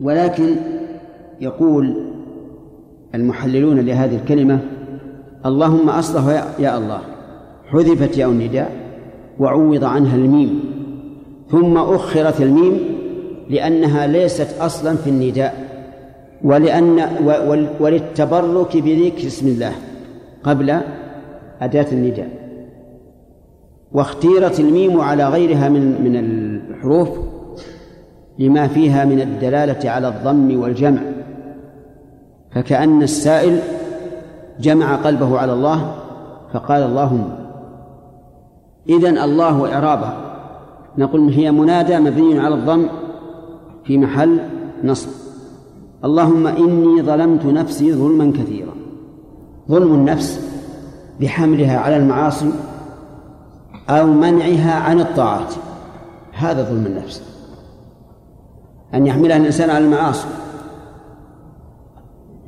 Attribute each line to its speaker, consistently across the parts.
Speaker 1: ولكن يقول المحللون لهذه الكلمة اللهم أصله يا الله حذفت ياء النداء وعوض عنها الميم ثم أخرت الميم لأنها ليست أصلا في النداء ولأن وللتبرك بذكر اسم الله قبل أداة النداء. واختيرت الميم على غيرها من من الحروف لما فيها من الدلالة على الضم والجمع. فكأن السائل جمع قلبه على الله فقال اللهم إذن الله وإعرابه نقول هي منادى مبني على الضم في محل نصب. اللهم إني ظلمت نفسي ظلما كثيرا. ظلم النفس بحملها على المعاصي أو منعها عن الطاعات هذا ظلم النفس. أن يحملها الإنسان على المعاصي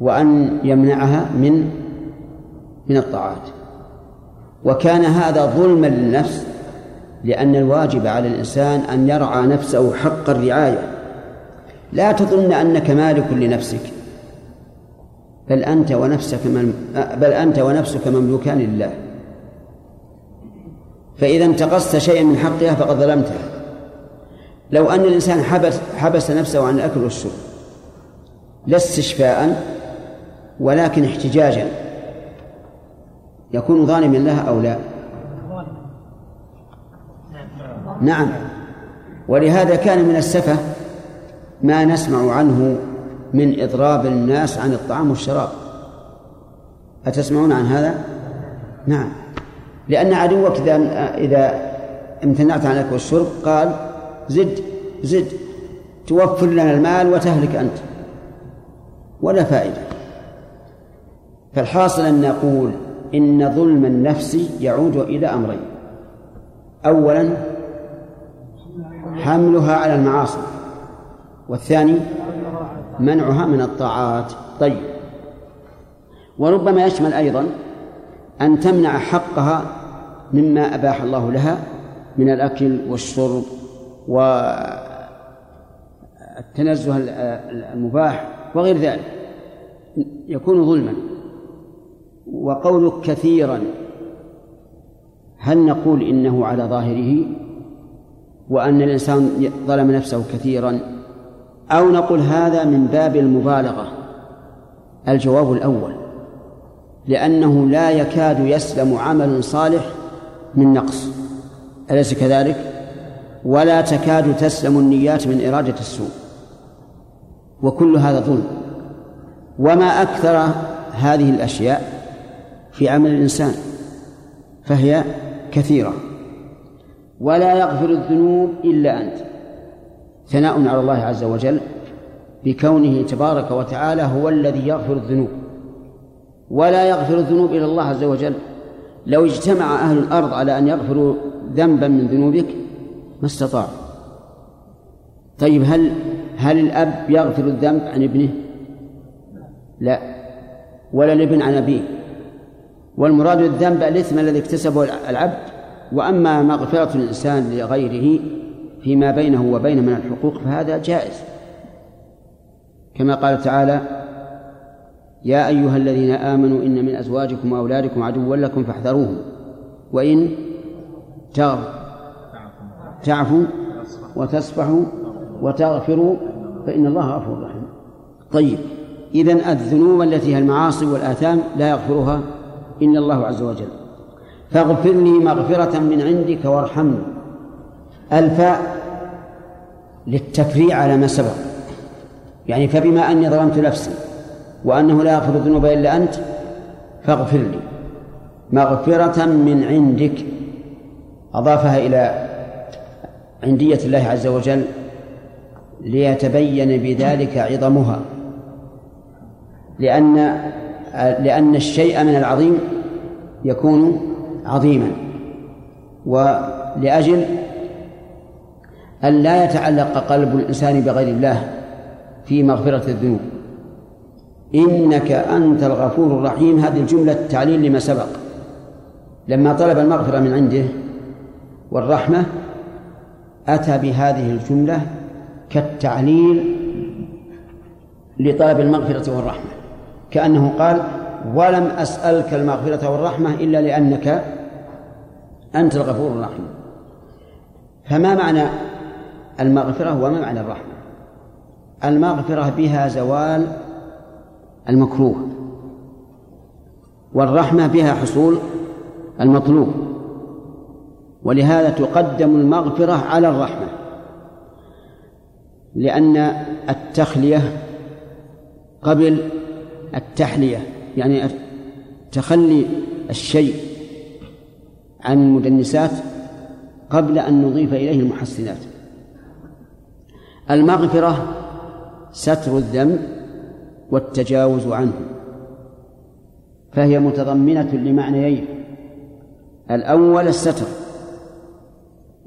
Speaker 1: وأن يمنعها من من الطاعات. وكان هذا ظلما للنفس لأن الواجب على الإنسان أن يرعى نفسه حق الرعاية. لا تظن أنك مالك لنفسك بل أنت ونفسك بل أنت ونفسك مملوكان لله. فإذا انتقصت شيئا من حقها فقد ظلمتها. لو أن الإنسان حبس حبس نفسه عن الأكل والشرب لا استشفاء ولكن احتجاجا. يكون ظالما لها أو لا؟ نعم. ولهذا كان من السفة ما نسمع عنه من إضراب الناس عن الطعام والشراب. أتسمعون عن هذا؟ نعم. لأن عدوك إذا إذا امتنعت عن الأكل والشرب قال زد زد. توفر لنا المال وتهلك أنت. ولا فائدة. فالحاصل أن نقول إن ظلم النفس يعود إلى أمرين. أولا حملها على المعاصي. والثاني منعها من الطاعات. طيب. وربما يشمل أيضا أن تمنع حقها مما أباح الله لها من الأكل والشرب والتنزه المباح وغير ذلك. يكون ظلما. وقولك كثيرا هل نقول إنه على ظاهره؟ وأن الإنسان ظلم نفسه كثيرا. أو نقول هذا من باب المبالغة. الجواب الأول لأنه لا يكاد يسلم عمل صالح من نقص. أليس كذلك؟ ولا تكاد تسلم النيات من إرادة السوء. وكل هذا ظلم. وما أكثر هذه الأشياء في عمل الإنسان فهي كثيرة. ولا يغفر الذنوب إلا أنت. ثناء على الله عز وجل بكونه تبارك وتعالى هو الذي يغفر الذنوب. ولا يغفر الذنوب إلى الله عز وجل. لو اجتمع أهل الأرض على أن يغفروا ذنبا من ذنوبك ما استطاعوا طيب هل هل الأب يغفر الذنب عن ابنه؟ لا. ولا الابن عن أبيه. والمراد الذنب الإثم الذي اكتسبه العبد وأما مغفرة الإنسان لغيره فيما بينه وبينه من الحقوق فهذا جائز. كما قال تعالى يا أيها الذين آمنوا إن من أزواجكم وأولادكم عدوا لكم فاحذروهم وإن تعفوا وتصفحوا وتغفروا فإن الله غفور رحيم. طيب إذن الذنوب التي هي المعاصي والآثام لا يغفرها إلا الله عز وجل. فاغفر لي مغفرة من عندك وارحمني. الفاء للتفريع على ما سبق. يعني فبما أني ظلمت نفسي وأنه لا يغفر الذنوب إلا أنت فاغفر لي مغفرة من عندك أضافها إلى عندية الله عز وجل ليتبين بذلك عظمها. لأن لأن الشيء من العظيم يكون عظيما. ولأجل أن لا يتعلق قلب الإنسان بغير الله في مغفرة الذنوب. إنك أنت الغفور الرحيم. هذه الجملة تعليل لما سبق. لما طلب المغفرة من عنده والرحمة أتى بهذه الجملة كالتعليل لطلب المغفرة والرحمة. كأنه قال ولم أسألك المغفرة والرحمة إلا لأنك أنت الغفور الرحيم. فما معنى المغفرة وما معنى الرحمة؟ المغفرة بها زوال المكروه والرحمة بها حصول المطلوب. ولهذا تقدم المغفرة على الرحمة. لأن التخلية قبل التحلية يعني تخلي الشيء عن المدنسات قبل أن نضيف إليه المحسنات المغفرة ستر الذنب والتجاوز عنه فهي متضمنة لمعنيين. الأول الستر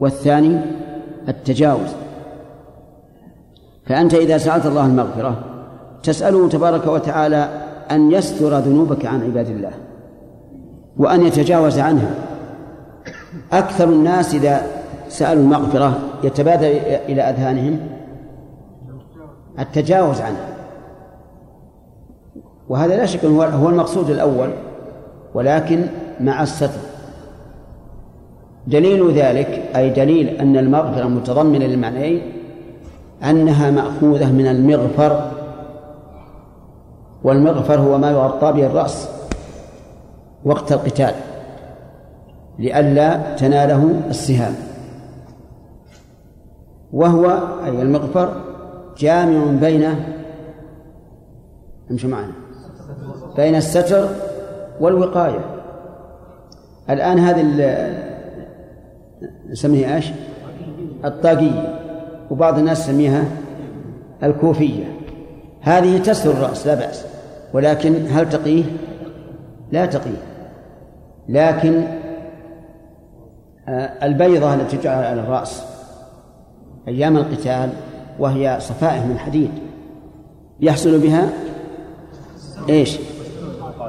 Speaker 1: والثاني التجاوز. فأنت إذا سألت الله المغفرة تسأله تبارك وتعالى أن يستر ذنوبك عن عباد الله وأن يتجاوز عنها. أكثر الناس إذا سألوا المغفرة يتبادر إلى أذهانهم التجاوز عنها. وهذا لا شك هو المقصود الأول ولكن مع الستر. دليل ذلك أي دليل أن المغفرة متضمنة للمعنيين أنها مأخوذة من المغفر والمغفر هو ما يغطى به الرأس وقت القتال لئلا تناله السهام. وهو أي المغفر جامع بين امشي معنا بين الستر والوقاية. الآن هذه نسميها إيش؟ الطاقية وبعض الناس يسميها الكوفية هذه تستر الرأس لا بأس ولكن هل تقيه؟ لا تقيه لكن آه، البيضة التي تجعل على الرأس أيام القتال وهي صفائح من حديد يحصل بها إيش؟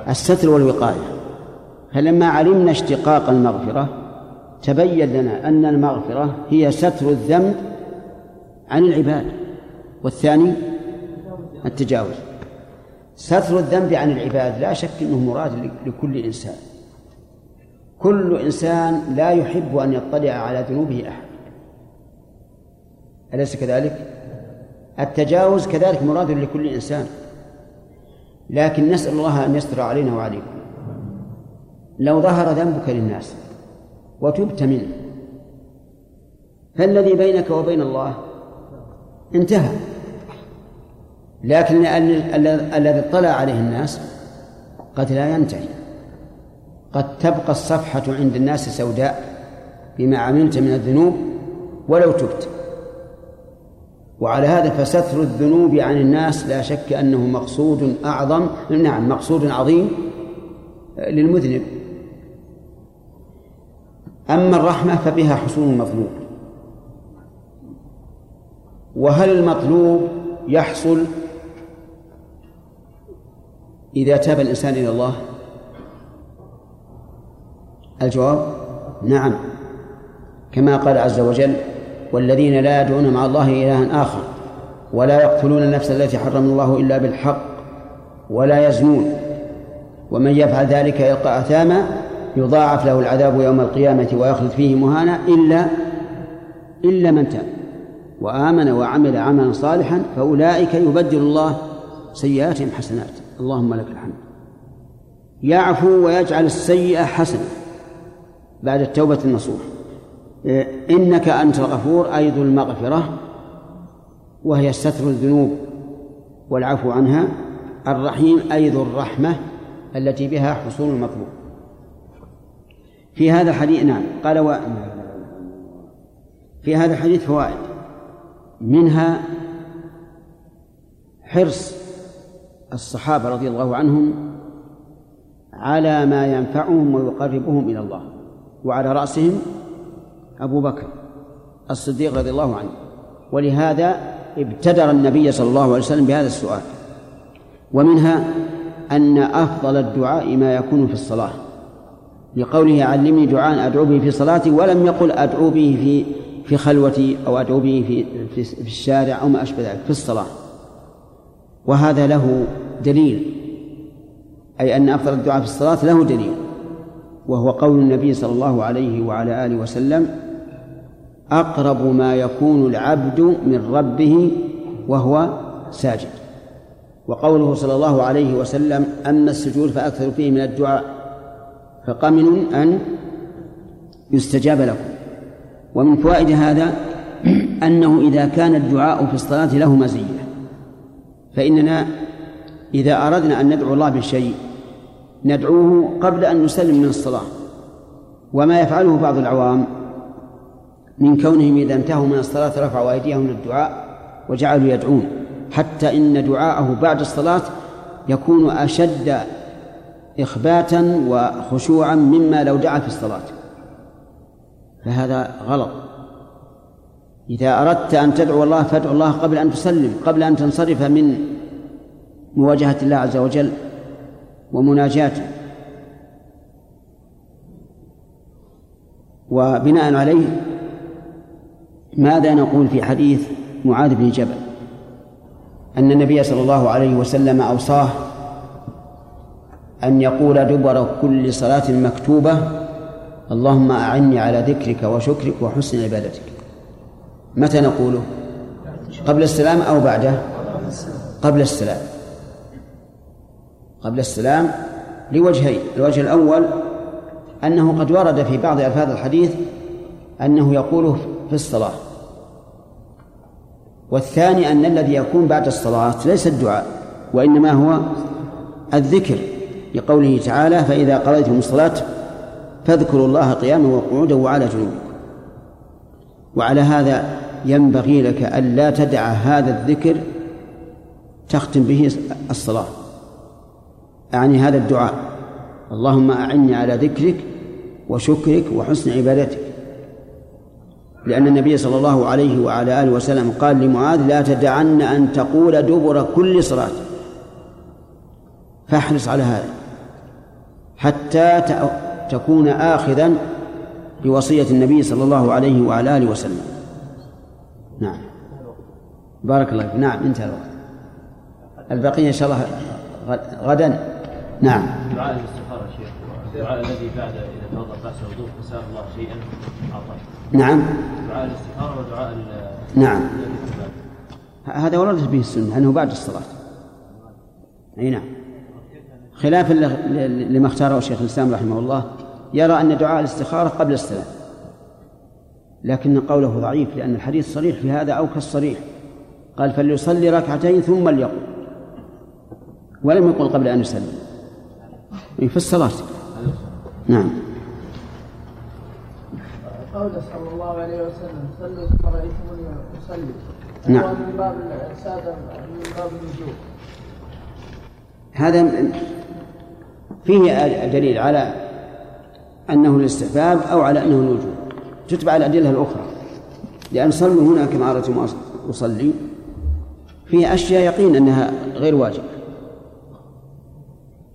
Speaker 1: الستر والوقاية فلما علمنا اشتقاق المغفرة تبين لنا أن المغفرة هي ستر الذنب عن العباد. والثاني التجاوز. ستر الذنب عن العباد لا شك إنه مراد لكل إنسان. كل إنسان لا يحب أن يطلع على ذنوبه أحد. أليس كذلك؟ التجاوز كذلك مراد لكل إنسان. لكن نسأل الله أن يستر علينا وعليكم. لو ظهر ذنبك للناس وتبت منه فالذي بينك وبين الله انتهى. لكن الذي اطلع عليه الناس قد لا ينتهي. قد تبقى الصفحة عند الناس سوداء بما عملت من الذنوب ولو تبت. وعلى هذا فستر الذنوب عن الناس لا شك أنه مقصود أعظم نعم مقصود عظيم للمذنب. أما الرحمة فبها حصول المطلوب وهل المطلوب يحصل إذا تاب الإنسان إلى الله؟ الجواب نعم كما قال عز وجل والذين لا يدعون مع الله إلها آخر ولا يقتلون النفس التي حرم الله إلا بالحق ولا يزنون ومن يفعل ذلك يلقى أثاما يضاعف له العذاب يوم القيامة ويخلد فيه مهانا إلا إلا من تاب وآمن وعمل عملا صالحا فأولئك يبدل الله سيئاتهم حسنات. اللهم لك الحمد. يعفو ويجعل السيئة حسنة. بعد التوبة النصوح. إنك أنت الغفور أي ذو المغفرة وهي ستر الذنوب والعفو عنها. الرحيم أي ذو الرحمة التي بها حصول المطلوب. في هذا الحديث نعم. قال و... في هذا الحديث فوائد. منها حرص الصحابة رضي الله عنهم على ما ينفعهم ويقربهم إلى الله وعلى رأسهم أبو بكر الصديق رضي الله عنه. ولهذا ابتدر النبي صلى الله عليه وسلم بهذا السؤال. ومنها أن أفضل الدعاء ما يكون في الصلاة. لقوله علمني دعاء أدعو به في صلاتي ولم يقل أدعو به في في خلوتي أو أدعو به في في, في الشارع أو ما أشبه ذلك في الصلاة. وهذا له دليل. أي أن أفضل الدعاء في الصلاة له دليل. وهو قول النبي صلى الله عليه وعلى آله وسلم أقرب ما يكون العبد من ربه وهو ساجد. وقوله صلى الله عليه وسلم أما السجود فأكثر فيه من الدعاء فقمن أن يستجاب لكم. ومن فوائد هذا أنه إذا كان الدعاء في الصلاة له مزية. فإننا إذا أردنا أن ندعو الله بشيء ندعوه قبل أن نسلم من الصلاة. وما يفعله بعض العوام من كونهم إذا انتهوا من الصلاة رفعوا أيديهم للدعاء وجعلوا يدعون. حتى إن دعاءه بعد الصلاة يكون أشد إخباتا وخشوعا مما لو دعا في الصلاة. فهذا غلط. إذا أردت أن تدعو الله فادعو الله قبل أن تسلم قبل أن تنصرف من مواجهة الله عز وجل ومناجاته. وبناء عليه ماذا نقول في حديث معاذ بن جبل؟ أن النبي صلى الله عليه وسلم أوصاه أن يقول دبر كل صلاة مكتوبة اللهم أعني على ذكرك وشكرك وحسن عبادتك. متى نقوله؟ قبل السلام أو بعده؟ قبل السلام. قبل السلام لوجهين الوجه الأول أنه قد ورد في بعض ألفاظ الحديث أنه يقوله في الصلاة. والثاني أن الذي يكون بعد الصلاة ليس الدعاء وإنما هو الذكر. لقوله تعالى فإذا قضيتم الصلاة فاذكروا الله قياما وقعودا وعلى جنوبكم. وعلى هذا ينبغي لك ألا تدع هذا الذكر تختم به الصلاة. أعني هذا الدعاء اللهم أعني على ذكرك وشكرك وحسن عبادتك. لأن النبي صلى الله عليه وعلى آله وسلم قال لمعاذ لا تدعن أن تقول دبر كل صلاة. فاحرص على هذا. حتى تكون آخذا بوصية النبي صلى الله عليه وعلى آله وسلم. نعم. بارك الله فيك. نعم انتهى الوقت. البقية إن شاء الله غدا. نعم.
Speaker 2: دعاء الاستخارة شيخ. الدعاء الذي بعد إذا توضأ بعد الوضوء فسأل الله شيئا. أعطاه.
Speaker 1: نعم.
Speaker 2: دعاء الاستخارة ودعاء
Speaker 1: نعم. هذا وردت به السنة أنه بعد الصلاة. أي نعم. خلافا لما اختاره الشيخ الإسلام رحمه الله يرى أن دعاء الاستخارة قبل السلام. لكن قوله ضعيف لأن الحديث صريح في هذا أو كالصريح قال فليصلي ركعتين ثم ليقل ولم يقل قبل أن يسلم في الصلاة. نعم.
Speaker 3: قول صلى الله عليه وسلم صلوا كما رأيتموني أصلي.
Speaker 1: نعم.
Speaker 3: من باب من باب النجوم
Speaker 1: هذا فيه دليل على أنه الاستحباب أو على أنه الوجوب. تتبع الأدلة الأخرى. لأن صلوا هنا كما أردتم أصلي فيه أشياء يقين أنها غير واجب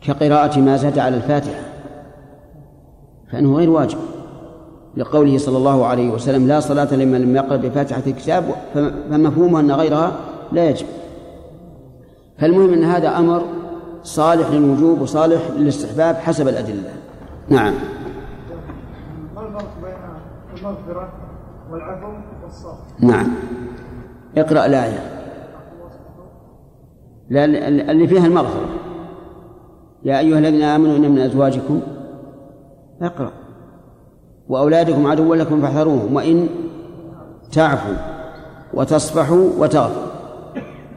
Speaker 1: كقراءة ما زاد على الفاتحة. فإنه غير واجب. لقوله صلى الله عليه وسلم لا صلاة لمن لم يقرأ بفاتحة الكتاب فمفهومه أن غيرها لا يجب. فالمهم أن هذا أمر صالح للوجوب وصالح للاستحباب حسب الأدلة. نعم.
Speaker 3: ما الفرق بين المغفرة والعفو والصبر؟
Speaker 1: نعم. اقرأ الآية. اللي فيها المغفرة. يا أيها الذين آمنوا إن من أزواجكم اقرأ. وأولادكم عدو لكم فاحذروهم وإن تعفوا وتصفحوا وتغفروا.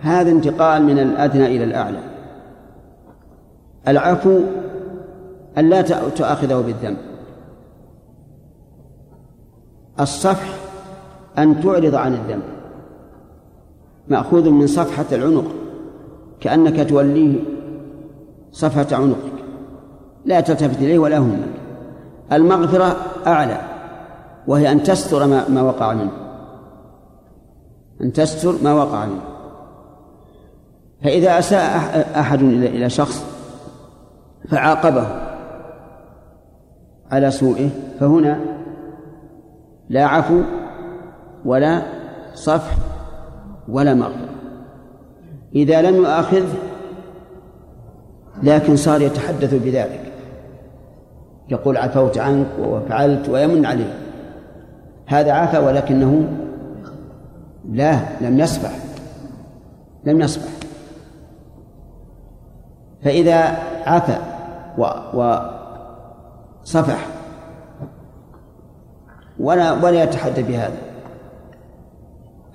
Speaker 1: هذا انتقال من الأدنى إلى الأعلى. العفو أن لا تؤاخذه بالذنب. الصفح أن تعرض عن الذنب. مأخوذ من صفحة العنق. كأنك توليه صفحة عنقك. لا تلتفت إليه ولا همك المغفرة أعلى وهي أن تستر ما, ما وقع منه. أن تستر ما وقع منه. فإذا أساء أحد إلى شخص فعاقبه على سوءه فهنا لا عفو ولا صفح ولا مغفرة. إذا لم يؤاخذه لكن صار يتحدث بذلك. يقول عفوت عنك وفعلت ويمن عليه هذا عفا ولكنه لا لم يصبح لم يصبح فإذا عفا وصفح ولا ولا يتحدث بهذا.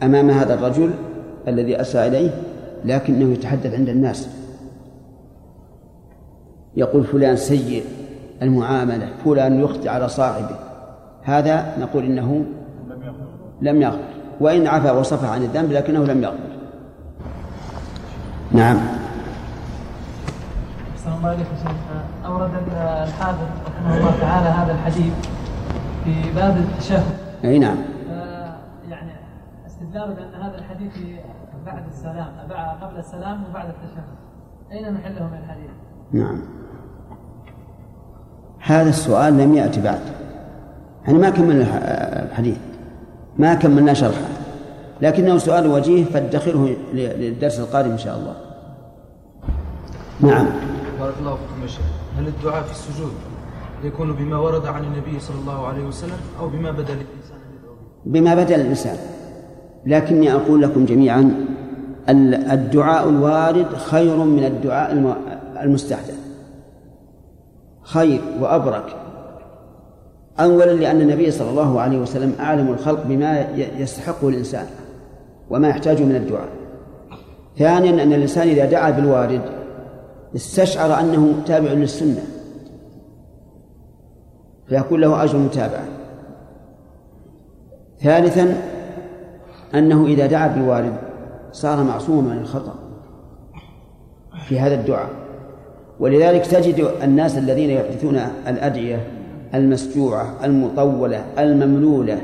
Speaker 1: أمام هذا الرجل الذي أساء إليه لكنه يتحدث عند الناس. يقول فلان سيء المعاملة فلان يخطئ على صاحبه. هذا نقول إنه لم يغفر وإن عفا وصفح عن الذنب لكنه لم يغفر نعم.
Speaker 4: السلام الله عليكم أورد الحافظ رحمه الله تعالى هذا الحديث في باب التشهد.
Speaker 1: أي نعم.
Speaker 4: يعني استدلال بأن هذا الحديث بعد السلام قبل السلام وبعد التشهد. أين محله من الحديث؟
Speaker 1: نعم. هذا السؤال لم يأتي بعد. يعني ما كملنا الحديث. ما كملنا شرحه. لكنه سؤال وجيه فادخره للدرس القادم إن شاء الله. نعم.
Speaker 5: بارك الله فيكم يا شيخ. هل الدعاء في السجود يكون بما ورد عن النبي صلى الله عليه وسلم أو بما بدا للإنسان
Speaker 1: بما بدا للإنسان لكني أقول لكم جميعا الدعاء الوارد خير من الدعاء المستحدث. خير وأبرك. أولا لأن النبي صلى الله عليه وسلم أعلم الخلق بما يستحقه الإنسان وما يحتاج من الدعاء. ثانيا أن الإنسان إذا دعا بالوارد استشعر أنه تابع للسنة. فيكون له أجر متابعة. ثالثا أنه إذا دعا بالوارد صار معصوما من الخطأ في هذا الدعاء. ولذلك تجد الناس الذين يحدثون الأدعية المسجوعة المطولة المملولة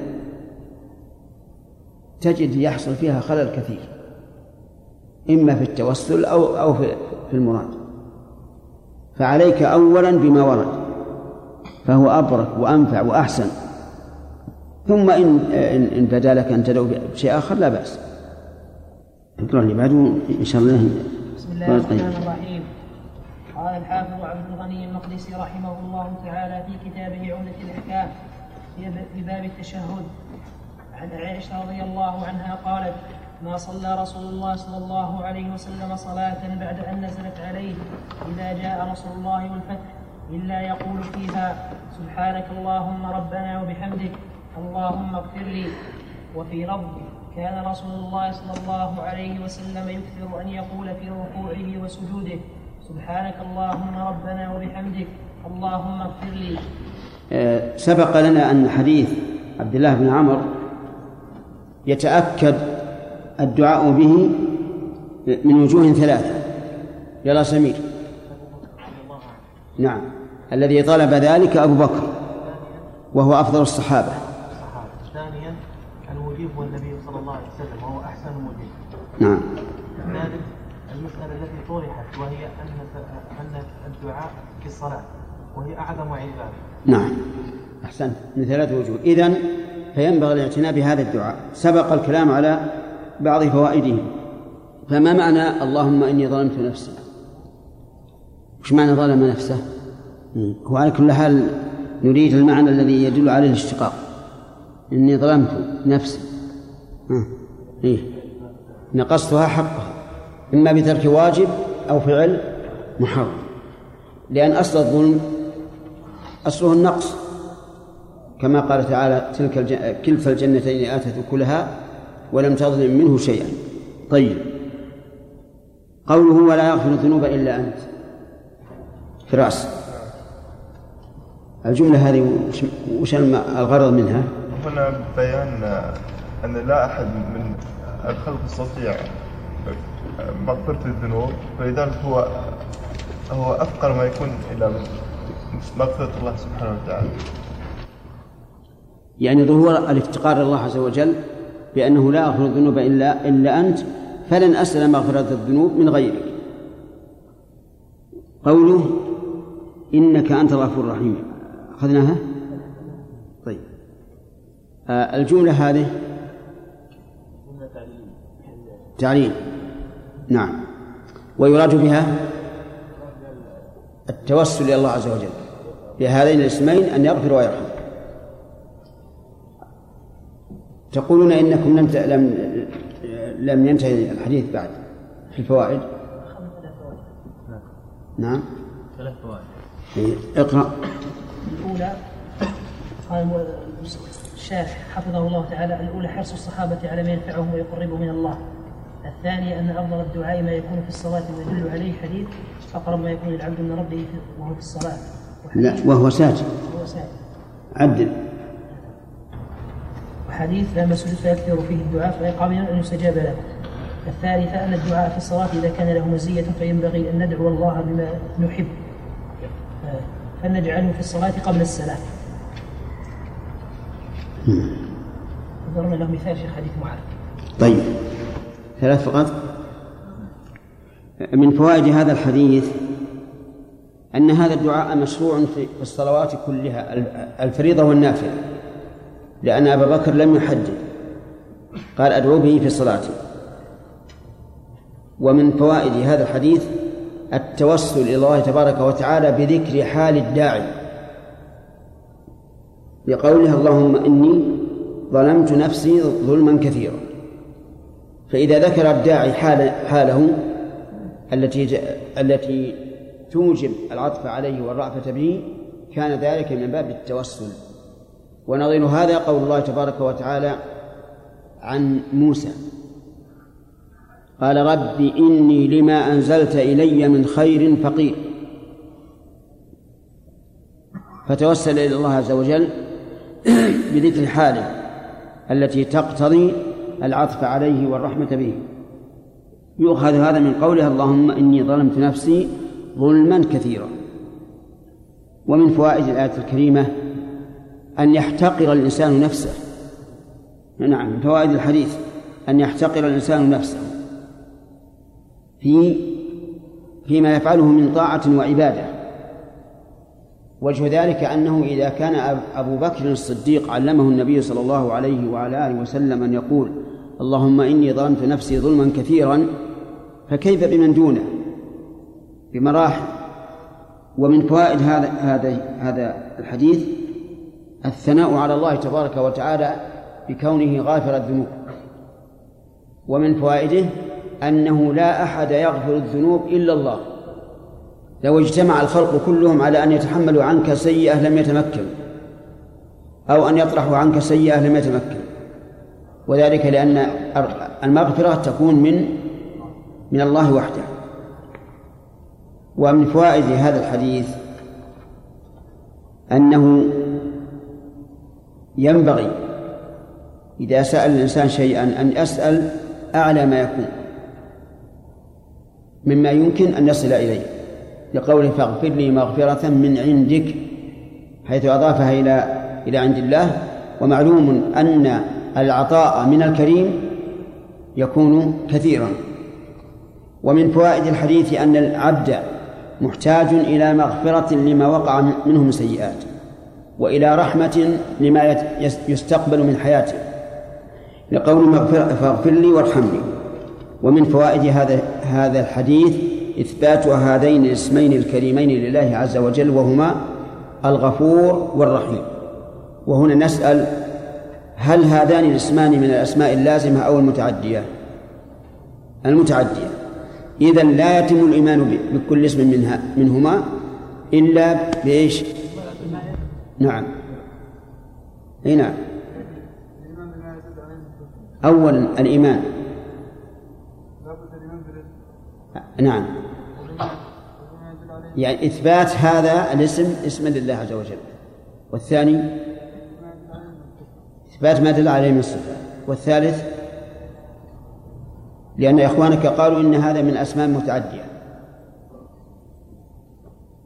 Speaker 1: تجد يحصل فيها خلل كثير إما في التوسل أو أو في المراد. فعليك أولا بما ورد فهو أبرك وأنفع وأحسن. ثم إن إن بدا لك أن تدعو بشيء آخر لا بأس. اقرأ اللي بعده إن شاء الله.
Speaker 4: بسم الله الرحمن الرحيم. قال الحافظ عبد الغني المقدسي رحمه الله تعالى في كتابه عمدة الأحكام في باب التشهد. عن عائشة رضي الله عنها قالت ما صلى رسول الله صلى الله عليه وسلم صلاة بعد أن نزلت عليه إذا جاء نصر الله والفتح إلا يقول فيها سبحانك اللهم ربنا وبحمدك اللهم اغفر لي. وفي لفظ كان رسول الله صلى الله عليه وسلم يكثر أن يقول في ركوعه وسجوده سبحانك اللهم ربنا وبحمدك اللهم اغفر لي.
Speaker 1: آه، سبق لنا أن حديث عبد الله بن عمر يتأكد الدعاء به من وجوه ثلاثة. يلا سمير. نعم. الذي طلب ذلك أبو بكر وهو أفضل الصحابة.
Speaker 6: ثانيا المجيب هو النبي صلى الله عليه وسلم وهو أحسن مجيب
Speaker 1: نعم.
Speaker 6: ثالث المسألة التي طرحت وهي أن أن الدعاء في الصلاة وهي أعظم عبادة.
Speaker 1: نعم. أحسنت. من ثلاث وجوه. إذن فينبغي الاعتناء بهذا الدعاء. سبق الكلام على بعض فوائده. فما معنى اللهم إني ظلمت نفسي؟ وش معنى ظلم نفسه؟ هو على كل حال نريد المعنى الذي يدل عليه الاشتقاق. إني ظلمت نفسي. إيه. نقصتها حقها. إما بترك واجب أو فعل محرم. لأن أصل الظلم أصله النقص. كما قال تعالى تلك الجنة كلتا الجنتين آتت كلها ولم تظلم منه شيئا. طيب. قوله ولا يغفر الذنوب إلا أنت. فراس الجملة هذه وش الغرض منها؟
Speaker 7: هنا بيان أن لا أحد من الخلق يستطيع مغفرة الذنوب فلذلك هو هو أفقر ما يكون إلى مغفرة الله سبحانه وتعالى.
Speaker 1: يعني ظهور الافتقار الله عز وجل بأنه لا أغفر الذنوب إلا إلا أنت فلن أسأل مغفرة الذنوب من غيرك. قوله إنك أنت الغفور الرحيم. أخذناها؟ طيب. آه الجملة هذه؟ تعليل. نعم. ويراد بها التوسل إلى الله عز وجل. بهذين الاسمين أن يغفر ويرحم. تقولون إنكم لم لم لم ينتهي الحديث بعد في الفوائد؟ نعم.
Speaker 2: ثلاث فوائد
Speaker 1: إيه، اقرأ.
Speaker 4: الأولى قال الشارح حفظه الله تعالى الأولى حرص الصحابة على ما ينفعهم ويقربهم من الله. الثانية أن أفضل الدعاء ما يكون في الصلاة ويدل عليه حديث أقرب ما يكون العبد من ربه وهو في الصلاة.
Speaker 1: لا وهو ساجد.
Speaker 4: وهو سائل
Speaker 1: عدل.
Speaker 4: وحديث لا مسجد فيكثر فيه الدعاء فيقع من أن يستجاب له. الثالثة أن الدعاء في الصلاة إذا كان له مزية فينبغي أن ندعو الله بما نحب. فلنجعله في الصلاة قبل السلام. ضربنا له مثال شيخ حديث معاذ.
Speaker 1: طيب. ثلاث فقط. من فوائد هذا الحديث أن هذا الدعاء مشروع في الصلوات كلها الفريضة والنافلة. لأن أبا بكر لم يحدد قال أدعو به في صلاتي ومن فوائد هذا الحديث التوسل إلى الله تبارك وتعالى بذكر حال الداعي. بقوله اللهم إني ظلمت نفسي ظلما كثيرا. فإذا ذكر الداعي حال حاله التي التي توجب العطف عليه والرأفة به كان ذلك من باب التوسل. ونظير هذا قول الله تبارك وتعالى عن موسى. قال رب إني لما أنزلت إلي من خير فقير. فتوسل إلى الله عز وجل بذكر حاله التي تقتضي العطف عليه والرحمة به. يؤخذ هذا من قولها اللهم إني ظلمت نفسي ظلما كثيرا. ومن فوائد الآية الكريمة أن يحتقر الإنسان نفسه. نعم من فوائد الحديث أن يحتقر الإنسان نفسه في فيما يفعله من طاعة وعبادة. وجه ذلك أنه إذا كان أبو بكر الصديق علمه النبي صلى الله عليه وعلى آله وسلم أن يقول اللهم إني ظلمت نفسي ظلما كثيرا فكيف بمن دونه؟ بمراحل. ومن فوائد هذا هذا هذا الحديث الثناء على الله تبارك وتعالى بكونه غافر الذنوب. ومن فوائده أنه لا أحد يغفر الذنوب إلا الله. لو اجتمع الخلق كلهم على أن يتحملوا عنك سيئة لم يتمكن أو أن يطرحوا عنك سيئة لم يتمكن. وذلك لأن المغفرة تكون من من الله وحده. ومن فوائد هذا الحديث أنه ينبغي إذا سأل الإنسان شيئا أن يسأل أعلى ما يكون مما يمكن أن يصل إليه لقوله فاغفر لي مغفرة من عندك حيث أضافها إلى إلى عند الله ومعلوم أن العطاء من الكريم يكون كثيرا. ومن فوائد الحديث أن العبد محتاج إلى مغفرة لما وقع منه من سيئات. وإلى رحمة لما يستقبل من حياته. لقول فاغفر لي وارحمني. ومن فوائد هذا هذا الحديث إثبات هذين الاسمين الكريمين لله عز وجل وهما الغفور والرحيم. وهنا نسأل هل هذان الاسمان من الأسماء اللازمة أو المتعدية؟ المتعدية. إذا لا يتم الإيمان بكل اسم منها منهما إلا بإيش؟ نعم. أي نعم. أولا الإيمان. نعم. يعني إثبات هذا الاسم اسما لله عز وجل. والثاني؟ إثبات ما دل عليه من الصفة والثالث؟ لأن إخوانك قالوا إن هذا من أسماء متعدية.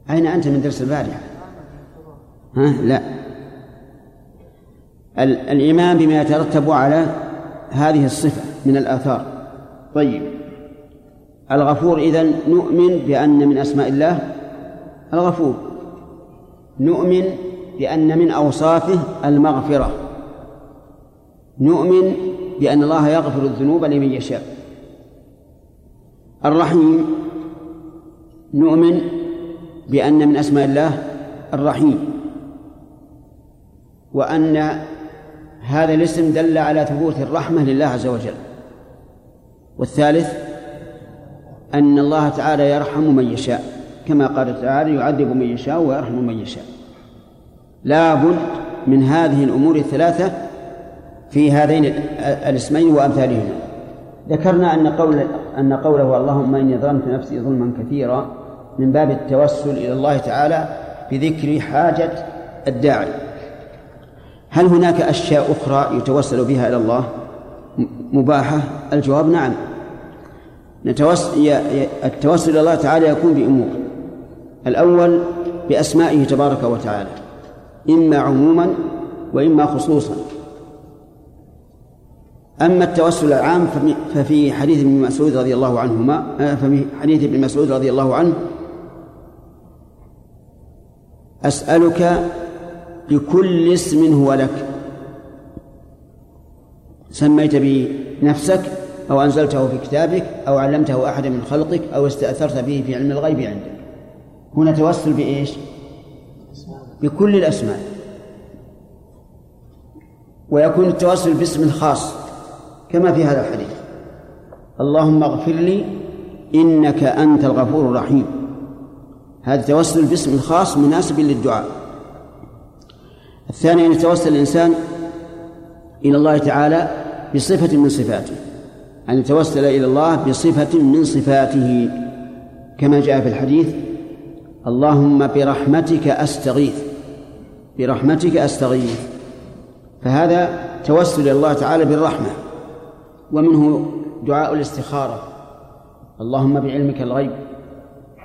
Speaker 1: أين أنت من درس البارحة؟ ها؟ لا. الإيمان بما يترتب على هذه الصفة من الآثار. طيب. الغفور إذن نؤمن بأن من أسماء الله الغفور. نؤمن بأن من أوصافه المغفرة. نؤمن بأن الله يغفر الذنوب لمن يشاء. الرحيم. نؤمن بأن من أسماء الله الرحيم. وأن هذا الاسم دل على ثبوت الرحمة لله عز وجل. والثالث أن الله تعالى يرحم من يشاء. كما قال تعالى يعذب من يشاء ويرحم من يشاء. لا بد من هذه الأمور الثلاثة في هذين الاسمين وأمثالهما. ذكرنا أن قول أن قوله اللهم إني ظلمت نفسي ظلما كثيرا من باب التوسل إلى الله تعالى بذكر حاجة الداعي. هل هناك أشياء أخرى يتوسل بها إلى الله؟ مباحة؟ الجواب نعم. التوسل إلى الله تعالى يكون بأمور. الأول بأسمائه تبارك وتعالى. إما عموما وإما خصوصا. أما التوسل العام ففي حديث ابن مسعود رضي الله عنهما آه، ففي حديث ابن مسعود رضي الله عنه أسألك بكل اسم هو لك. سميت به نفسك أو أنزلته في كتابك أو علمته أحد من خلقك أو استأثرت به في علم الغيب عندك. هنا توسل بإيش؟ بكل الأسماء. ويكون التوسل باسم خاص كما في هذا الحديث. اللهم اغفر لي إنك أنت الغفور الرحيم. هذا توسل باسم خاص مناسب للدعاء. الثاني أن يتوسل الإنسان إلى الله تعالى بصفة من صفاته. أن يتوسل إلى الله بصفة من صفاته. كما جاء في الحديث اللهم برحمتك أستغيث. برحمتك أستغيث. فهذا توسل إلى الله تعالى بالرحمة. ومنه دعاء الاستخارة. اللهم بعلمك الغيب.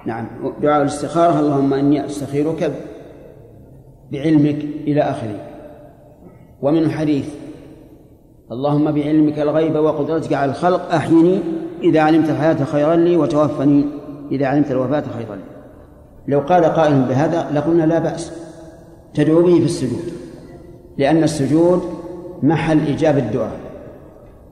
Speaker 1: نعم دعاء الاستخارة اللهم إني أستخيرك بعلمك إلى آخره. ومن حديث اللهم بعلمك الغيب وقدرتك على الخلق أحيني إذا علمت الحياة خيرا لي وتوفني إذا علمت الوفاة خيرا لي. لو قال قائل بهذا لقلنا لا بأس. تدعو به في السجود لأن السجود محل إجابة الدعاء.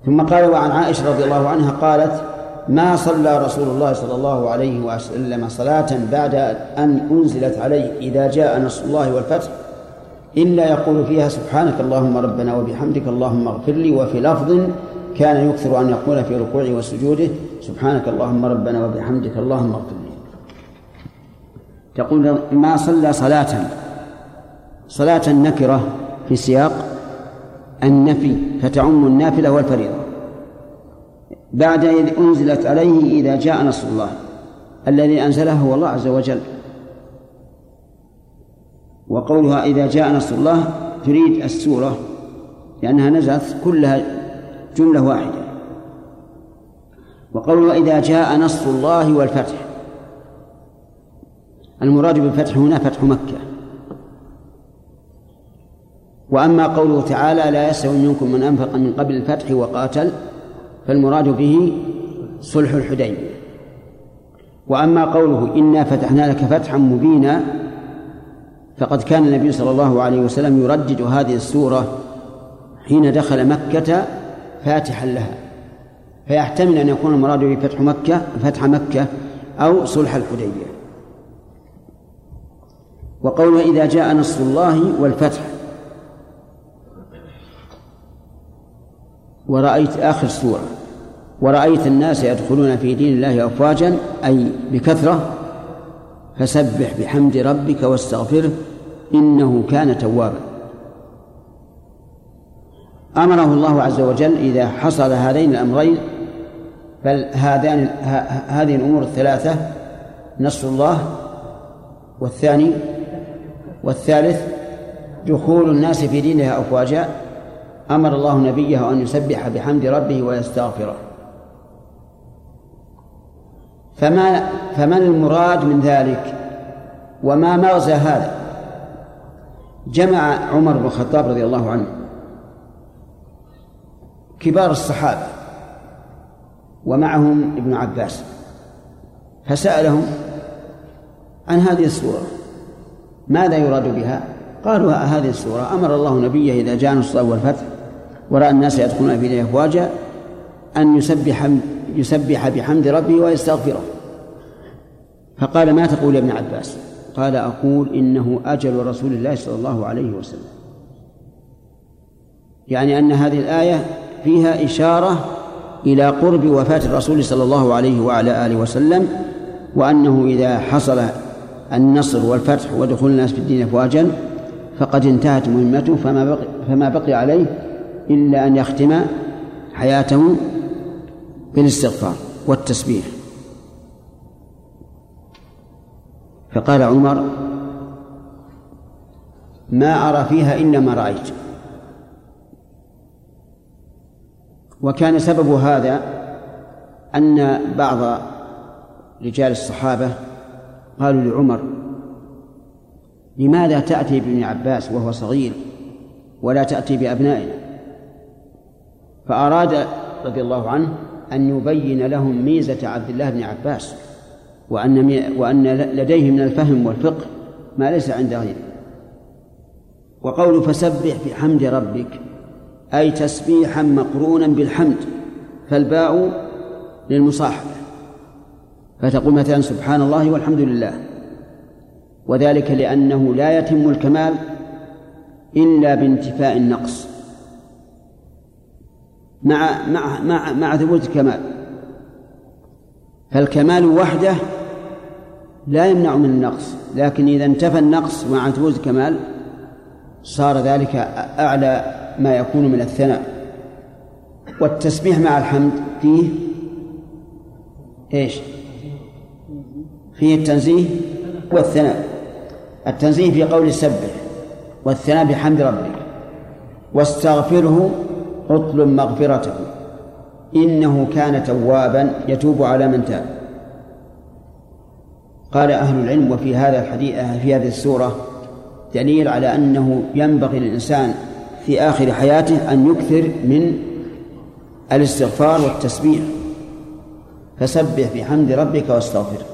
Speaker 1: ثم قال وعن عائشة رضي الله عنها قالت ما صلى رسول الله صلى الله عليه وسلم صلاة بعد أن أنزلت عليه إذا جاء نصر الله والفتح إلا يقول فيها سبحانك اللهم ربنا وبحمدك اللهم اغفر لي وفي لفظ كان يكثر أن يقول في ركوعه وسجوده سبحانك اللهم ربنا وبحمدك اللهم اغفر لي. تقول ما صلى صلاة صلاة نكرة في سياق النفي فتعم النافلة والفريضة. بعد إذ أنزلت عليه إذا جاء نصر الله الذي أنزله هو الله عز وجل. وقولها إذا جاء نصر الله تريد السورة لأنها نزلت كلها جملة واحدة. وقولها إذا جاء نصر الله والفتح المراد بالفتح هنا فتح مكة. وأما قوله تعالى لا يستوي منكم من أنفق من قبل الفتح وقاتل فالمراد به صلح الحديبية وأما قوله إنا فتحنا لك فتحا مبينا فقد كان النبي صلى الله عليه وسلم يردد هذه السورة حين دخل مكة فاتحا لها. فيحتمل أن يكون المراد به فتح مكة فتح مكة أو صلح الحديبية. وقوله إذا جاء نصر الله والفتح. ورأيت آخر سورة. ورأيت الناس يدخلون في دين الله أفواجا أي بكثرة فسبح بحمد ربك واستغفره إنه كان توابا. أمره الله عز وجل إذا حصل هذين الأمرين بل هذان هذه الأمور الثلاثة نصر الله والثاني والثالث دخول الناس في دينها أفواجا. أمر الله نبيه أن يسبح بحمد ربه ويستغفره. فما فما المراد من ذلك وما مغزى هذا جمع عمر بن الخطاب رضي الله عنه كبار الصحابة ومعهم ابن عباس فسألهم عن هذه السورة ماذا يراد بها؟ قالوا هذه السورة أمر الله نبيه إذا جاء نصر والفتح ورأى الناس يدخلون في أفواجا أن يسبح يسبح بحمد ربه ويستغفره. فقال ما تقول يا ابن عباس؟ قال أقول إنه أجل رسول الله صلى الله عليه وسلم. يعني أن هذه الآية فيها إشارة إلى قرب وفاة الرسول صلى الله عليه وعلى آله وسلم وأنه إذا حصل النصر والفتح ودخول الناس في الدين أفواجا فقد انتهت مهمته فما بقي, فما بقي عليه إلا أن يختم حياته بالاستغفار والتسبيح. فقال عمر ما أرى فيها إلا ما رأيت. وكان سبب هذا أن بعض رجال الصحابة قالوا لعمر لماذا تأتي بابن عباس وهو صغير ولا تأتي بأبنائنا؟ فأراد رضي الله عنه أن يبين لهم ميزة عبد الله بن عباس وأن وأن لديه من الفهم والفقه ما ليس عند غيره. وقول فسبح بحمد ربك أي تسبيحا مقرونا بالحمد فالباء للمصاحبة. فتقول مثلا سبحان الله والحمد لله. وذلك لأنه لا يتم الكمال إلا بانتفاء النقص. مع مع مع مع ثبوت الكمال. فالكمال وحده لا يمنع من النقص لكن إذا انتفى النقص مع ثبوت الكمال صار ذلك أعلى ما يكون من الثناء. والتسبيح مع الحمد فيه إيش؟ فيه التنزيه والثناء. التنزيه في قول سبح والثناء بحمد ربك. واستغفره اطلب مغفرته. إنه كان توابا يتوب على من تاب. قال أهل العلم وفي هذا الحديث في هذه السورة دليل على أنه ينبغي للإنسان في آخر حياته أن يكثر من الاستغفار والتسبيح. فسبح بحمد ربك واستغفره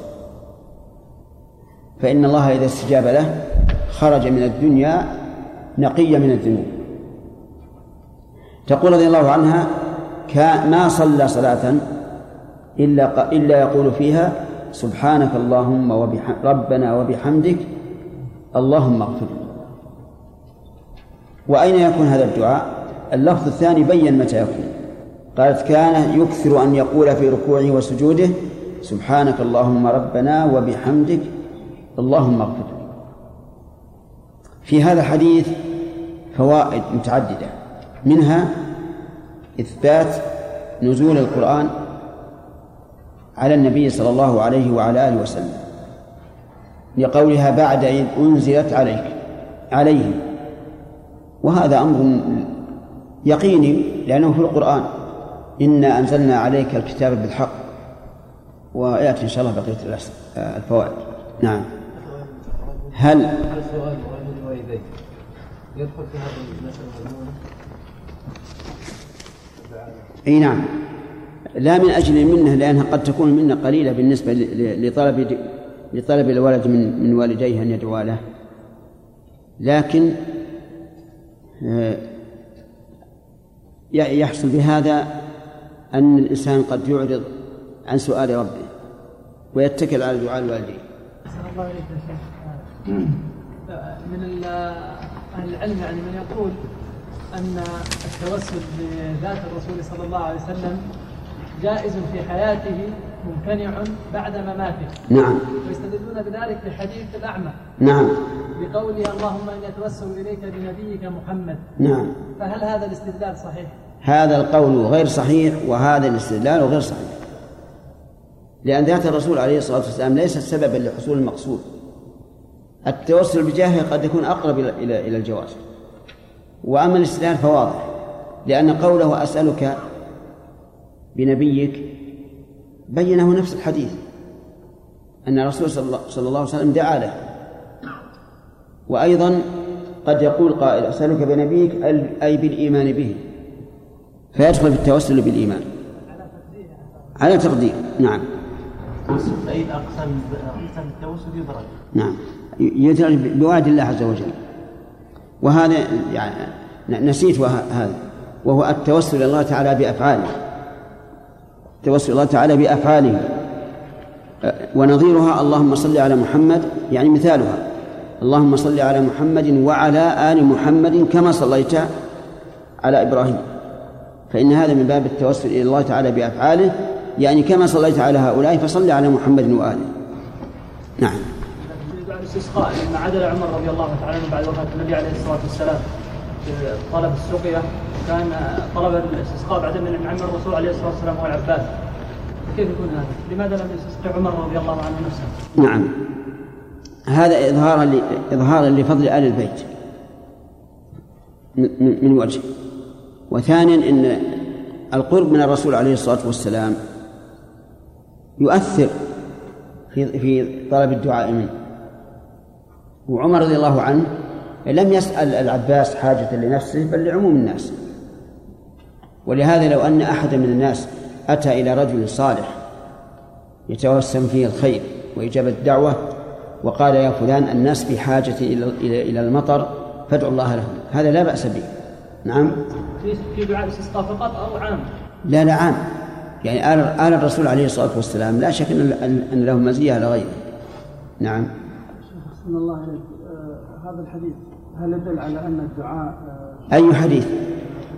Speaker 1: فإن الله إذا استجاب له خرج من الدنيا نقيا من الذنوب. تقول رضي الله عنها ما صلى صلاة إلا إلا يقول فيها سبحانك اللهم وبحم ربنا وبحمدك اللهم اغفر وأين يكون هذا الدعاء؟ اللفظ الثاني بين متى يكون. قالت كان يكثر أن يقول في ركوعه وسجوده سبحانك اللهم ربنا وبحمدك اللهم اغفر في هذا الحديث فوائد متعددة. منها إثبات نزول القرآن على النبي صلى الله عليه وعلى آله وسلم لقولها بعد إذ أنزلت عليك عليه. وهذا أمر يقيني لأنه في القرآن إنا أنزلنا عليك الكتاب بالحق ويأتي إن شاء الله بقية الفوائد. نعم. هل
Speaker 6: هل يدخل في هذه المسألة؟
Speaker 1: أي نعم. لا من أجل المنه لأنها قد تكون المنه قليلة بالنسبة لطلب لطلب الولد من من والديه أن يدعوا له. لكن آه، يحصل بهذا أن الإنسان قد يعرض عن سؤال ربه ويتكل على دعاء الوالدين.
Speaker 3: الله شيخ. من أهل العلم يعني من يقول أن التوسل بذات الرسول صلى الله عليه وسلم جائز في حياته ممتنع بعد مماته.
Speaker 1: نعم.
Speaker 3: ويستدلون بذلك بحديث الأعمى.
Speaker 1: نعم.
Speaker 3: بقوله اللهم إني أتوسل إليك بنبيك محمد.
Speaker 1: نعم.
Speaker 3: فهل هذا الاستدلال صحيح؟
Speaker 1: هذا القول غير صحيح وهذا الاستدلال غير صحيح. لأن ذات الرسول عليه الصلاة والسلام ليست سببا لحصول المقصود. التوسل بجاهه قد يكون أقرب إلى إلى إلى الجواز. وأما الاستدلال فواضح لأن قوله أسألك بنبيك بينه نفس الحديث أن الرسول صلى الله عليه وسلم دعا له. وأيضا قد يقول قائل أسألك بنبيك أي بالإيمان به. فيدخل في التوسل بالإيمان. على تقدير نعم.
Speaker 6: أي أقسام أقسام التوسل يدرج
Speaker 1: نعم. يدرج بوعد الله عز وجل. وهذا يعني نسيت هذا وهو التوسل إلى الله تعالى بأفعاله. توسل الله تعالى بأفعاله. ونظيرها اللهم صل على محمد يعني مثالها. اللهم صل على محمد وعلى آل محمد كما صليت على إبراهيم. فإن هذا من باب التوسل إلى الله تعالى بأفعاله يعني كما صليت على هؤلاء فصل على محمد وآله. نعم.
Speaker 3: الاستسقاء لما عدل عمر رضي الله تعالى عنه بعد وفاة النبي عليه الصلاة والسلام طلب السقية. كان طلب الاستسقاء بعد من عم الرسول عليه الصلاة والسلام هو العباس. كيف يكون هذا؟ لماذا لم يستسقي عمر رضي الله عنه نفسه؟
Speaker 1: نعم. هذا إظهارا إظهارا لفضل آل البيت. من وجه. وثانيا أن القرب من الرسول عليه الصلاة والسلام يؤثر في في طلب الدعاء منه. وعمر رضي الله عنه لم يسأل العباس حاجة لنفسه بل لعموم الناس. ولهذا لو أن أحدا من الناس أتى إلى رجل صالح يتوسم فيه الخير وإجابة الدعوة وقال يا فلان الناس بحاجة إلى إلى المطر فادعوا الله لهم هذا لا بأس به. نعم؟
Speaker 3: في دعاء الاستسقاء فقط أو عام؟
Speaker 1: لا لا عام. يعني آل, الرسول عليه الصلاة والسلام لا شك أن أن له مزية على غيره. نعم؟
Speaker 8: أحسن الله عليك آه هذا الحديث هل يدل على أن الدعاء
Speaker 1: آه أي حديث؟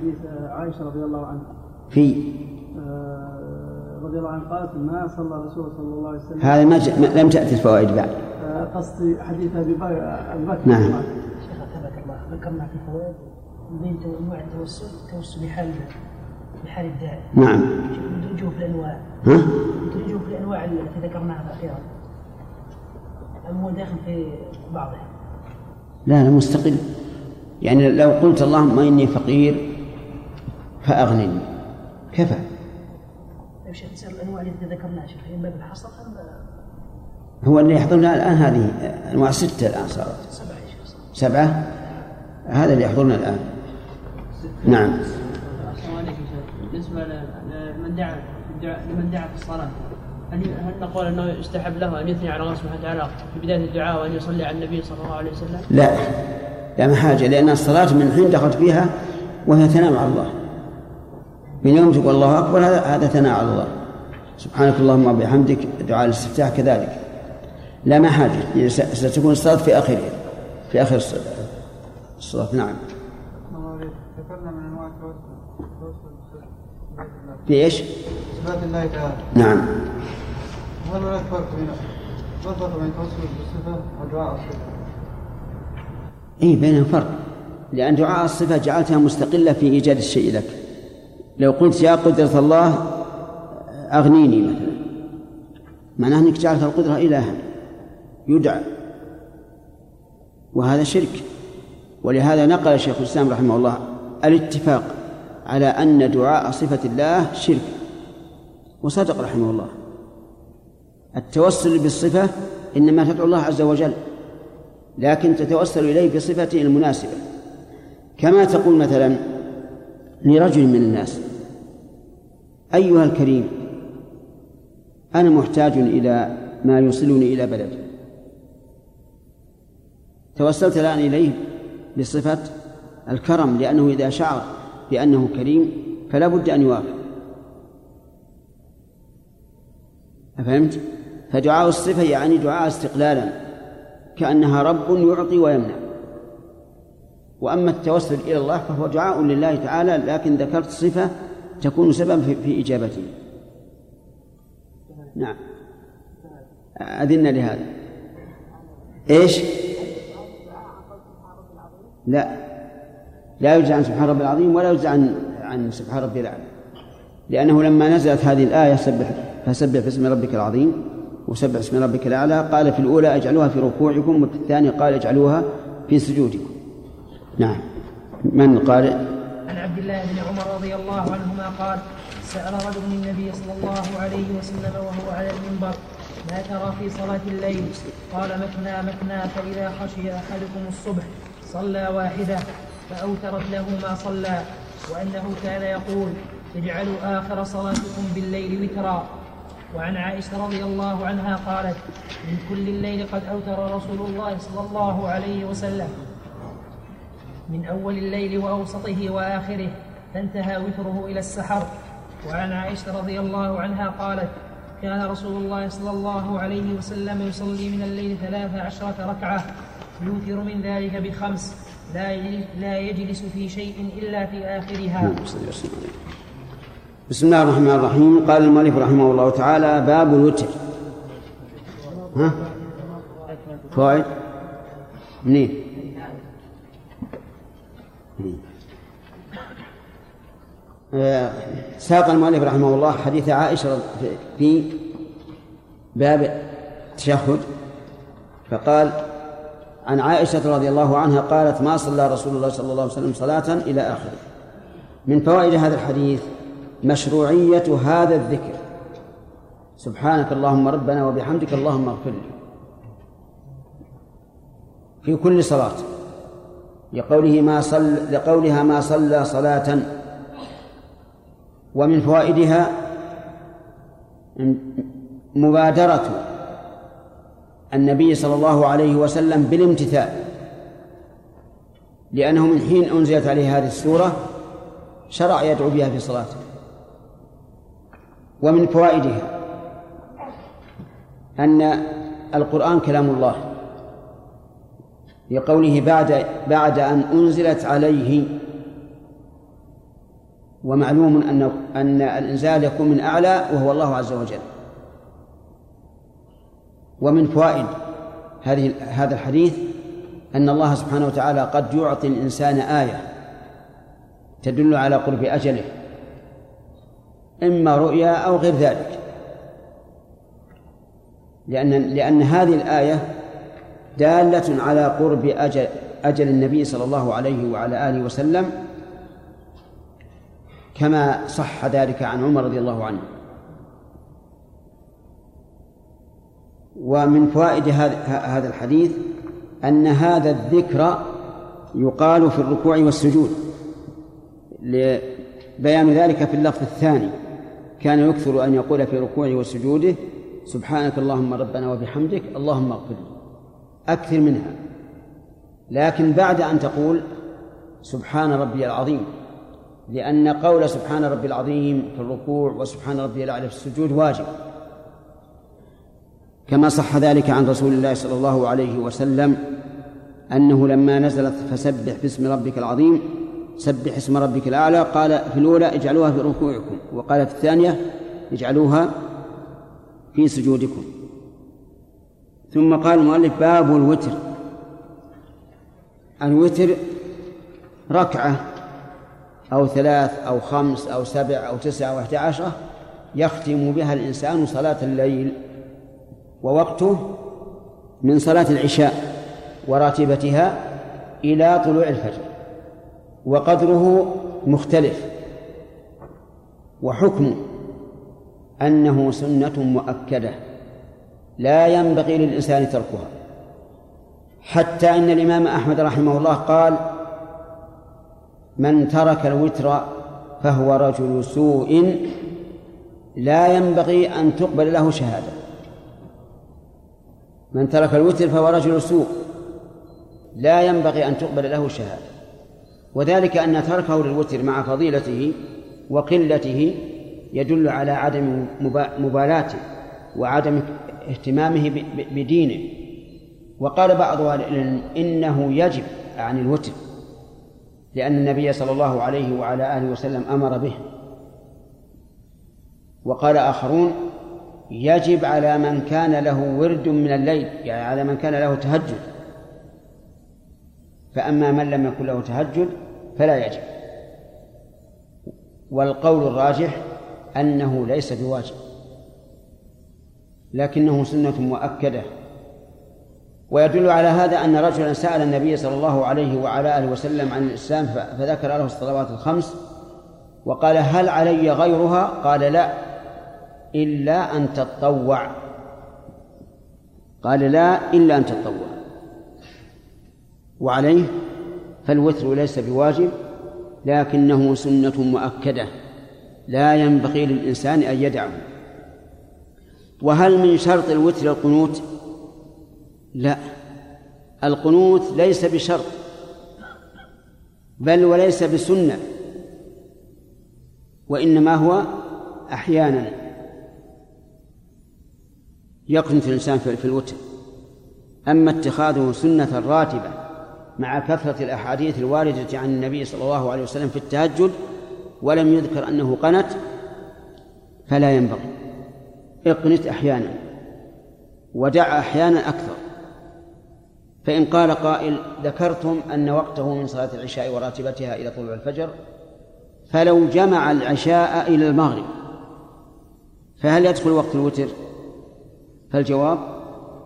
Speaker 8: حديث آه عائشة رضي الله عنها.
Speaker 1: في.
Speaker 8: رضي الله عنها قالت ما صلى الرسول صلى الله عليه وسلم.
Speaker 1: هذا ما, ج... ما لم تأتي الفوائد بعد.
Speaker 8: قصدي حديث أبي بكر
Speaker 1: نعم.
Speaker 4: شيخ ثبت الله. ذكرنا في فوائد بين انواع التوسل التوسل بحال بحال الداعي.
Speaker 1: نعم.
Speaker 4: ندرجه في الأنواع.
Speaker 1: ها؟
Speaker 4: ندرجه في الأنواع التي ذكرناها أخيرا أم هو داخل في بعضها
Speaker 1: لا لا مستقل. يعني لو قلت اللهم إني فقير فأغنني. كفى.
Speaker 4: شيخ تسأل الأنواع التي ذكرناها شيخ أم
Speaker 1: هو اللي يحضرنا الآن هذه أنواع ستة الآن صارت.
Speaker 4: سبعة يا شيخ.
Speaker 1: سبعة؟ هذا اللي يحضرنا الآن. نعم.
Speaker 3: بالنسبة لمن دعا لمن دعا في الصلاة. هل هل نقول أنه يستحب له أن يثني على الله سبحانه وتعالى في بداية الدعاء وأن يصلي على النبي صلى الله عليه وسلم؟
Speaker 1: لا. لا ما حاجة لأن الصلاة من حين دخلت فيها وهي ثناء على الله. من يوم تقول الله أكبر هذا هذا ثناء على الله. سبحانك اللهم وبحمدك دعاء الاستفتاح كذلك. لا ما حاجة ستكون الصلاة في آخرها في آخر الصلاة. الصلاة نعم.
Speaker 8: ذكرنا من التوسل
Speaker 1: في إيش؟
Speaker 8: صفات الله تعالى.
Speaker 1: نعم.
Speaker 8: فرق ما الفرق بين بالصفة ودعاء الصفة؟
Speaker 1: اي بينهم فرق. لأن دعاء الصفة جعلتها مستقلة في إيجاد الشيء لك. لو قلت يا قدرة الله أغنيني مثلا. معناه أنك جعلت القدرة إلها. يدعى. وهذا شرك. ولهذا نقل شيخ الإسلام رحمه الله الاتفاق على أن دعاء صفة الله شرك. وصدق رحمه الله. التوسل بالصفة إنما تدعو الله عز وجل لكن تتوسل إليه بصفته المناسبة. كما تقول مثلا لرجل من الناس أيها الكريم أنا محتاج إلى ما يوصلني إلى بلدي توسلت الآن إليه بصفة الكرم لأنه إذا شعر بأنه كريم فلا بد أن يوافق. أفهمت؟ فدعاء الصفة يعني دعاء استقلالا كأنها رب يعطي ويمنع. وأما التوسل إلى الله فهو دعاء لله تعالى لكن ذكرت صفة تكون سببا في, إجابته. نعم. أذن لهذا. إيش؟ لا. لا يجزى عن سبحان ربي العظيم ولا يجزى عن عن سبحان ربي الأعلى. لأنه لما نزلت هذه الآية سبح فسبح باسم ربك العظيم. وسبح اسم ربك الأعلى. قال في الأولى اجعلوها في ركوعكم وفي الثانية قال اجعلوها في سجودكم. نعم. من قال؟
Speaker 4: عن عبد الله بن عمر رضي الله عنهما قال سأل رجل النبي صلى الله عليه وسلم وهو على المنبر ما ترى في صلاة الليل؟ قال مثنى مثنى فإذا خشي أحدكم الصبح صلى واحدة فأوترت له ما صلى وأنه كان يقول اجعلوا آخر صلاتكم بالليل وترا. وعن عائشة رضي الله عنها قالت من كل الليل قد أوتر رسول الله صلى الله عليه وسلم. من أول الليل وأوسطه وآخره فانتهى وتره إلى السحر. وعن عائشة رضي الله عنها قالت كان رسول الله صلى الله عليه وسلم يصلي من الليل ثلاث عشرة ركعة. يوتر من ذلك بخمس. لا يجلس في شيء إلا في آخرها.
Speaker 1: بسم الله الرحمن الرحيم. قال المؤلف رحمه الله تعالى باب الوتر. ها؟ فوائد؟ منين؟ آه، ساق المؤلف رحمه الله حديث عائشة في باب التشهد فقال عن عائشة رضي الله عنها قالت ما صلى رسول الله صلى الله عليه وسلم صلاة إلى آخره. من فوائد هذا الحديث مشروعية هذا الذكر. سبحانك اللهم ربنا وبحمدك اللهم اغفر لي. في كل صلاة. لقوله ما صل لقولها ما صلى صلاة. ومن فوائدها مبادرة النبي صلى الله عليه وسلم بالامتثال. لأنه من حين أنزلت عليه هذه السورة شرع يدعو بها في صلاته. ومن فوائدها أن القرآن كلام الله لقوله بعد بعد أن أنزلت عليه ومعلوم أن أن الإنزال يكون من أعلى وهو الله عز وجل. ومن فوائد هذه هذا الحديث أن الله سبحانه وتعالى قد يعطي الإنسان آية تدل على قرب أجله. إما رؤيا أو غير ذلك. لأن لأن هذه الآية دالة على قرب أجل أجل النبي صلى الله عليه وعلى آله وسلم كما صح ذلك عن عمر رضي الله عنه. ومن فوائد هذا الحديث أن هذا الذكر يقال في الركوع والسجود لبيان ذلك في اللفظ الثاني. كان يكثر أن يقول في ركوعه وسجوده سبحانك اللهم ربنا وبحمدك اللهم اغفر لي. أكثر منها لكن بعد أن تقول سبحان ربي العظيم لأن قول سبحان ربي العظيم في الركوع وسبحان ربي الأعلى في السجود واجب. كما صح ذلك عن رسول الله صلى الله عليه وسلم أنه لما نزلت فسبح باسم ربك العظيم سبح اسم ربك الأعلى قال في الأولى اجعلوها في ركوعكم وقال في الثانية اجعلوها في سجودكم. ثم قال المؤلف باب الوتر. الوتر ركعة أو ثلاث أو خمس أو سبع أو تسع أو أحد عشرة يختم بها الإنسان صلاة الليل ووقته من صلاة العشاء وراتبتها إلى طلوع الفجر. وقدره مختلف. وحكم أنه سنة مؤكدة لا ينبغي للإنسان تركها. حتى إن الإمام أحمد رحمه الله قال من ترك الوتر فهو رجل سوء لا ينبغي أن تقبل له شهادة. من ترك الوتر فهو رجل سوء لا ينبغي أن تقبل له شهادة. وذلك أن تركه للوتر مع فضيلته وقلته يدل على عدم مبالاته وعدم اهتمامه بدينه. وقال بعض أهل العلم إنه يجب عن الوتر لأن النبي صلى الله عليه وعلى آله وسلم أمر به. وقال آخرون يجب على من كان له ورد من الليل يعني على من كان له تهجد. فأما من لم يكن له تهجد فلا يجب. والقول الراجح أنه ليس بواجب لكنه سنة مؤكدة. ويدل على هذا أن رجلا سأل النبي صلى الله عليه وعلى آله وسلم عن الإسلام فذكر له الصلوات الخمس وقال هل علي غيرها؟ قال لا إلا أن تتطوع قال لا إلا أن تتطوع وعليه فالوتر ليس بواجب لكنه سنة مؤكدة. لا ينبغي للإنسان أن يدعه. وهل من شرط الوتر القنوت؟ لا. القنوت ليس بشرط بل وليس بسنة وإنما هو أحيانا يقنت الإنسان في الوتر. أما اتخاذه سنة راتبة مع كثرة الأحاديث الواردة عن النبي صلى الله عليه وسلم في التهجد ولم يذكر أنه قنت فلا ينبغي. اقنت أحيانا ودع أحيانا أكثر. فإن قال قائل ذكرتم أن وقته من صلاة العشاء وراتبتها إلى طلوع الفجر فلو جمع العشاء إلى المغرب فهل يدخل وقت الوتر؟ فالجواب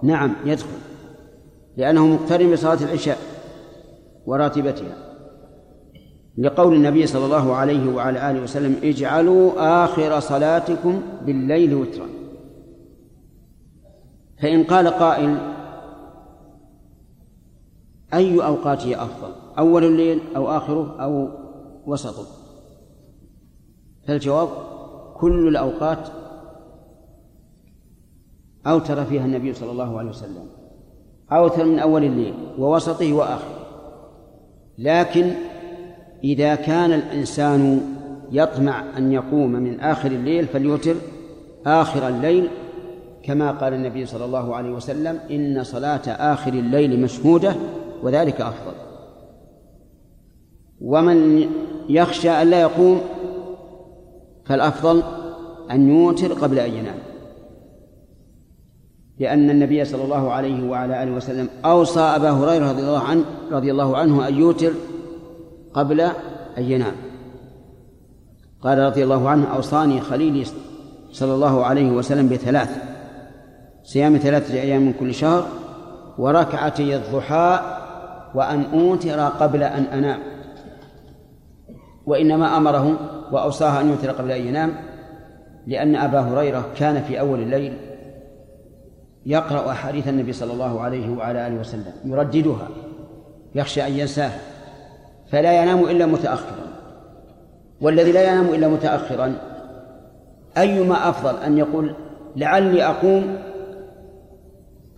Speaker 1: نعم يدخل لأنه مقترن بصلاة العشاء. وراتبتها. لقول النبي صلى الله عليه وعلى آله وسلم اجعلوا آخر صلاتكم بالليل وترا. فإن قال قائل أي أوقاته أفضل؟ أول الليل أو آخره أو وسطه؟ فالجواب كل الأوقات أوتر فيها النبي صلى الله عليه وسلم. أوتر من أول الليل ووسطه وآخره. لكن إذا كان الإنسان يطمع أن يقوم من آخر الليل فليوتر آخر الليل كما قال النبي صلى الله عليه وسلم إن صلاة آخر الليل مشهودة وذلك أفضل. ومن يخشى أن لا يقوم فالأفضل أن يوتر قبل أن ينام. لأن النبي صلى الله عليه وعلى آله وسلم أوصى أبا هريرة رضي الله عنه رضي الله عنه أن يوتر قبل أن ينام. قال رضي الله عنه أوصاني خليلي صلى الله عليه وسلم بثلاث. صيام ثلاثة أيام من كل شهر وركعتي الضحى وأن أوتر قبل أن أنام. وإنما أمره وأوصاه أن يوتر قبل أن ينام لأن أبا هريرة كان في أول الليل يقرأ أحاديث النبي صلى الله عليه وعلى آله وسلم يرددها يخشى أن ينساه فلا ينام إلا متأخرا. والذي لا ينام إلا متأخرا أيما أفضل أن يقول لعلي أقوم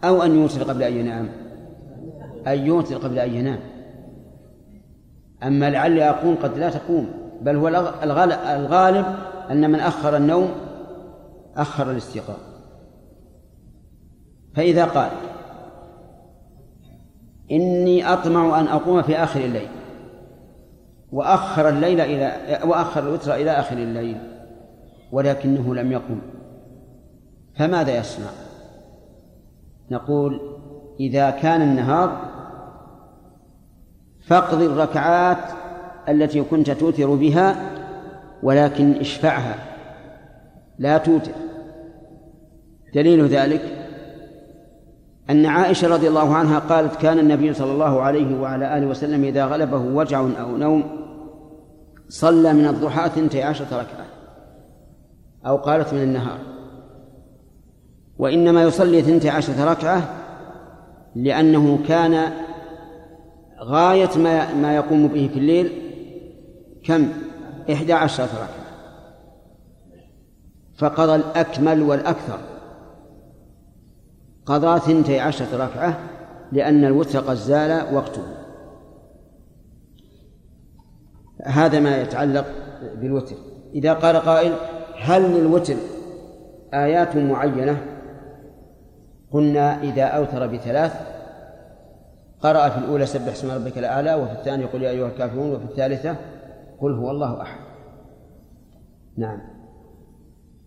Speaker 1: أو أن يوتر قبل أن ينام؟ أن يوتر قبل أن ينام. أما لعلي أقوم قد لا تقوم بل هو الغالب أن من أخر النوم أخر الاستيقاظ. فإذا قال إني أطمع أن أقوم في آخر الليل وأخر الليل إلى وأخر الوتر إلى آخر الليل ولكنه لم يقم فماذا يصنع؟ نقول إذا كان النهار فاقض الركعات التي كنت توتر بها ولكن اشفعها لا توتر دليل ذلك أن عائشة رضي الله عنها قالت كان النبي صلى الله عليه وعلى آله وسلم إذا غلبه وجع أو نوم صلى من الضحى ثنتي عشرة ركعة أو قالت من النهار وإنما يصلي ثنتي عشرة ركعة لأنه كان غاية ما ما يقوم به في الليل كم؟ إحدى عشرة ركعة فقضى الأكمل والأكثر قضى ثنتي عشرة ركعة لأن الوتر قد زال وقته. هذا ما يتعلق بالوتر. إذا قال قائل هل للوتر آيات معينة؟ قلنا إذا أوتر بثلاث قرأ في الأولى سبح اسم ربك الأعلى وفي الثانية قل يا أيها الكافرون وفي الثالثة قل هو الله أحد. نعم.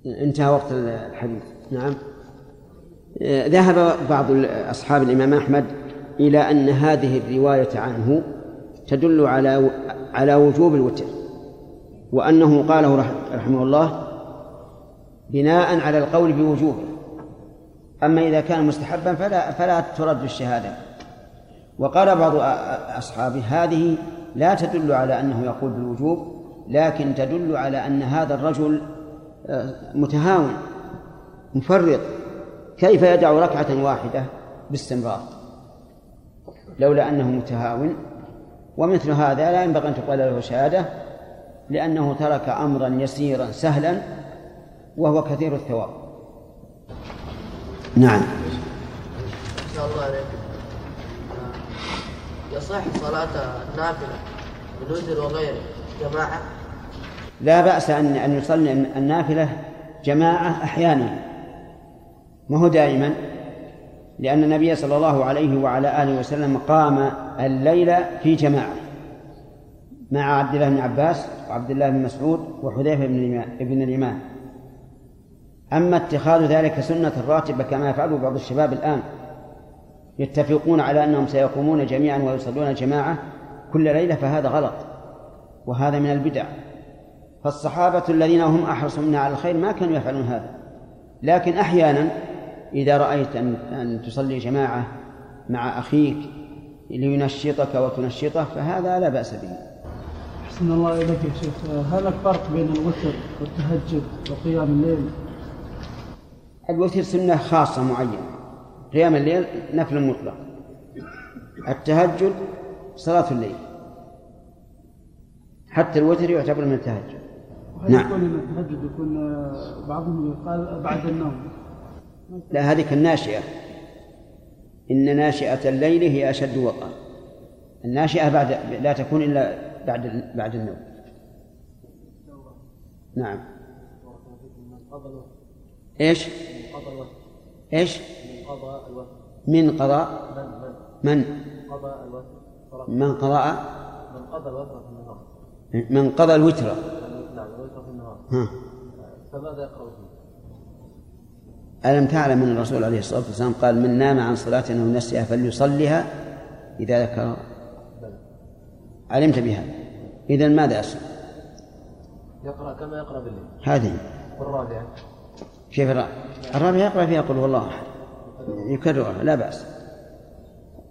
Speaker 1: انتهى وقت الحديث. نعم. ذهب بعض أصحاب الإمام أحمد إلى أن هذه الرواية عنه تدل على على وجوب الوتر وأنه قاله رحمه الله بناء على القول بوجوبه أما إذا كان مستحبا فلا فلا ترد الشهادة. وقال بعض أصحابه هذه لا تدل على أنه يقول بالوجوب لكن تدل على أن هذا الرجل متهاون مفرط كيف يدع ركعة واحدة باستمرار؟ لولا أنه متهاون. ومثل هذا لا ينبغي أن تقال له شهادة لأنه ترك أمرا يسيرا سهلا وهو كثير الثواب. نعم.
Speaker 9: شاء الله عليك. يصح صلاة النافلة بالوتر وغيره جماعة؟
Speaker 1: لا بأس أن أن يصلي النافلة جماعة أحيانا. ما هو دائما؟ لأن النبي صلى الله عليه وعلى آله وسلم قام الليل في جماعة مع عبد الله بن عباس وعبد الله بن مسعود وحذيفة بن اليمان أما اتخاذ ذلك سنة راتبة كما يفعله بعض الشباب الآن يتفقون على أنهم سيقومون جميعا ويصلون جماعة كل ليلة فهذا غلط وهذا من البدع. فالصحابة الذين هم أحرص منا على الخير ما كانوا يفعلون هذا لكن أحيانا إذا رأيت أن أن تصلي جماعة مع أخيك لينشطك وتنشطه فهذا لا بأس به.
Speaker 10: أحسن الله إليك يا شيخ، هل الفرق بين الوتر والتهجد وقيام الليل؟
Speaker 1: الوتر سنة خاصة معينة. قيام الليل نفل مطلق. التهجد صلاة الليل. حتى الوتر يعتبر من التهجد.
Speaker 10: وهل نعم. يكون التهجد يكون بعضهم يقال بعد النوم؟
Speaker 1: لا هذه الناشئة إن ناشئة الليل هي أشد وطأ الناشئة بعد لا تكون إلا بعد بعد النوم نعم إيش؟ إيش؟ من قضاء من؟ من قضاء من قضى الوتر في النهار من قضى الوتر نعم الوتر في النهار فماذا يقرأ؟ ألم تعلم أن الرسول عليه الصلاة والسلام قال من نام عن صلاة أو نسيها فليصلها إذا ذكر. علمت بهذا. إذا ماذا أصل؟
Speaker 6: يقرأ كما يقرأ بالليل.
Speaker 1: هذه.
Speaker 6: والرابعة.
Speaker 1: كيف الرابعة؟ الرابعة يقرأ فيها قل هو الله أحد. يكررها لا بأس.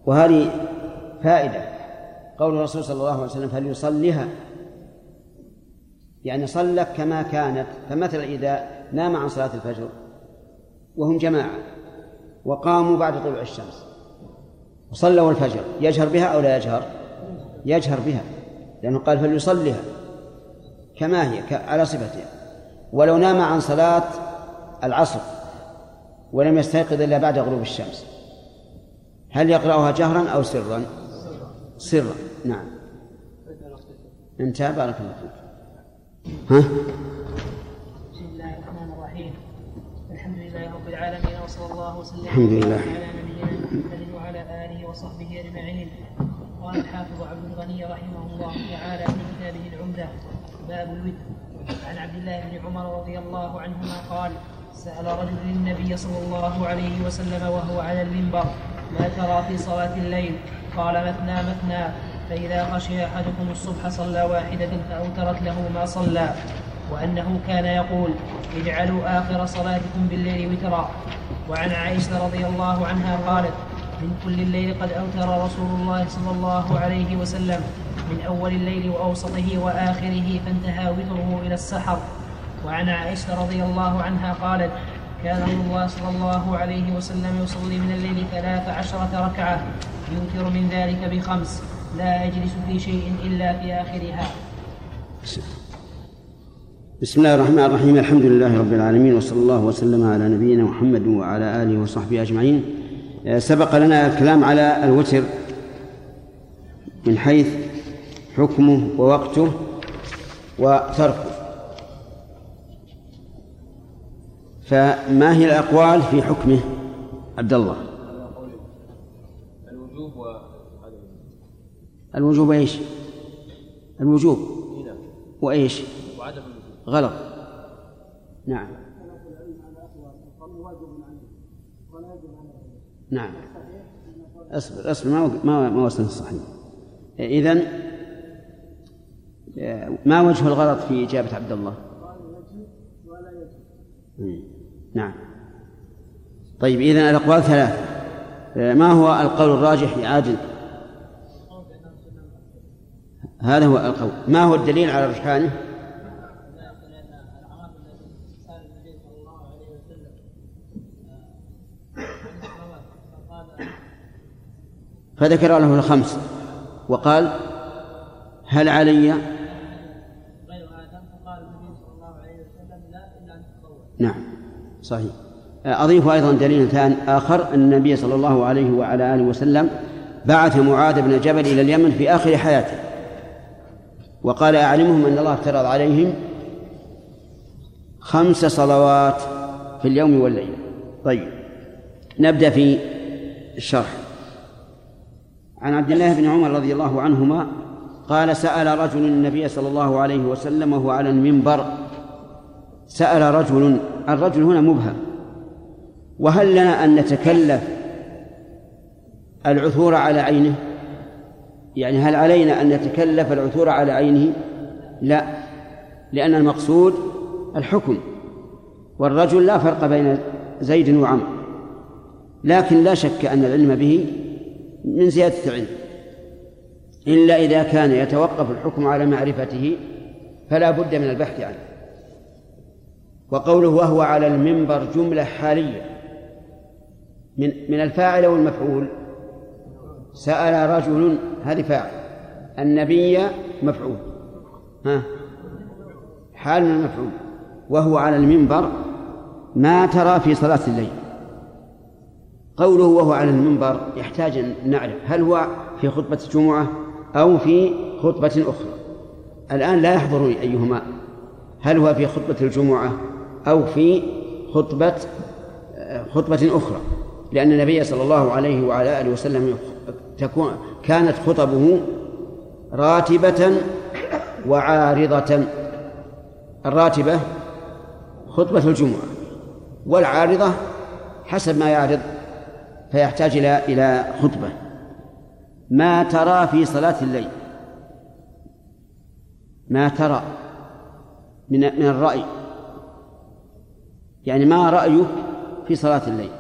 Speaker 1: وهذه فائدة. قول الرسول صلى الله عليه وسلم فليصليها. يعني صلت كما كانت. فمثلا إذا نام عن صلاة الفجر وهم جماعة وقاموا بعد طلوع الشمس وصلوا الفجر يجهر بها أو لا يجهر؟ يجهر بها لأنه قال فليصليها كما هي على صفتها. ولو نام عن صلاة العصر ولم يستيقظ إلا بعد غروب الشمس. هل يقرأها جهرا أو سرا؟ سرا. نعم. انتهى بارك الله فيك. ها؟
Speaker 4: العالمين وصلى الله وسلم الحمد لله. على نبينا محمد وعلى آله وصحبه أجمعين. قال الحافظ عبد الغني رحمه الله تعالى في كتابه العمدة باب الوتر عن عبد الله بن عمر رضي الله عنهما قال سأل رجل النبي صلى الله عليه وسلم وهو على المنبر ما ترى في صلاة الليل؟ قال مثنى مثنى. فإذا خشي أحدكم الصبح صلى واحدة فأوترت له ما صلى. وأنه كان يقول اجعلوا آخر صلاتكم بالليل وترا. وعن عائشة رضي الله عنها قالت من كل الليل قد أوتر رسول الله صلى الله عليه وسلم. من أول الليل وأوسطه وآخره فانتهى وتره إلى السحر. وعن عائشة رضي الله عنها قالت كان الله صلى الله عليه وسلم يصلي من الليل ثلاث عشرة ركعة. يوتر من ذلك بخمس. لا يجلس في شيء إلا في آخرها.
Speaker 1: بسم الله الرحمن الرحيم الحمد لله رب العالمين وصلى الله وسلم على نبينا محمد وعلى آله وصحبه أجمعين. آه، سبق لنا الكلام على الوتر من حيث حكمه ووقته وتركه. فما هي الأقوال في حكمه؟ عبد الله. الوجوب الوجوب إيش؟ الوجوب. وإيش؟ وعدم غلط. نعم. نعم. اصبر اصبر ما ما ما وصلنا الصحيح. اذا ما وجه الغلط في إجابة عبد الله؟ نعم. طيب اذا الأقوال ثلاثة. ما هو القول الراجح يا عادل؟ هذا هو القول. ما هو الدليل على رجحانه؟ فذكر له الخمس. وقال هل علي؟ نعم صحيح. أضيف أيضا دليل آخر أن النبي صلى الله عليه وعلى آله وسلم بعث معاذ بن جبل إلى اليمن في آخر حياته. وقال أعلمهم أن الله افترض عليهم خمس صلوات في اليوم والليلة. طيب نبدأ في الشرح. عن عبد الله بن عمر رضي الله عنهما قال سأل رجل النبي صلى الله عليه وسلم وهو على المنبر سأل رجل الرجل هنا مبهم وهل لنا أن نتكلف العثور على عينه؟ يعني هل علينا أن نتكلف العثور على عينه؟ لا لأن المقصود الحكم والرجل لا فرق بين زيد وعمر لكن لا شك أن العلم به من زيادة العلم. إلا إذا كان يتوقف الحكم على معرفته فلا بد من البحث عنه. وقوله وهو على المنبر جملة حالية. من من الفاعل والمفعول سأل رجل هذه فاعل. النبي مفعول. ها؟ حال من المفعول. وهو على المنبر ما ترى في صلاة الليل. قوله وهو على المنبر يحتاج أن نعرف هل هو في خطبة الجمعة أو في خطبة أخرى. الآن لا يحضرني أيهما. هل هو في خطبة الجمعة أو في خطبة خطبة أخرى؟ لأن النبي صلى الله عليه وعلى آله وسلم تكون كانت خطبه راتبة وعارضة. الراتبة خطبة الجمعة والعارضة حسب ما يعرض فيحتاج إلى إلى خطبة. ما ترى في صلاة الليل؟ ما ترى من من الرأي. يعني ما رأيك في صلاة الليل؟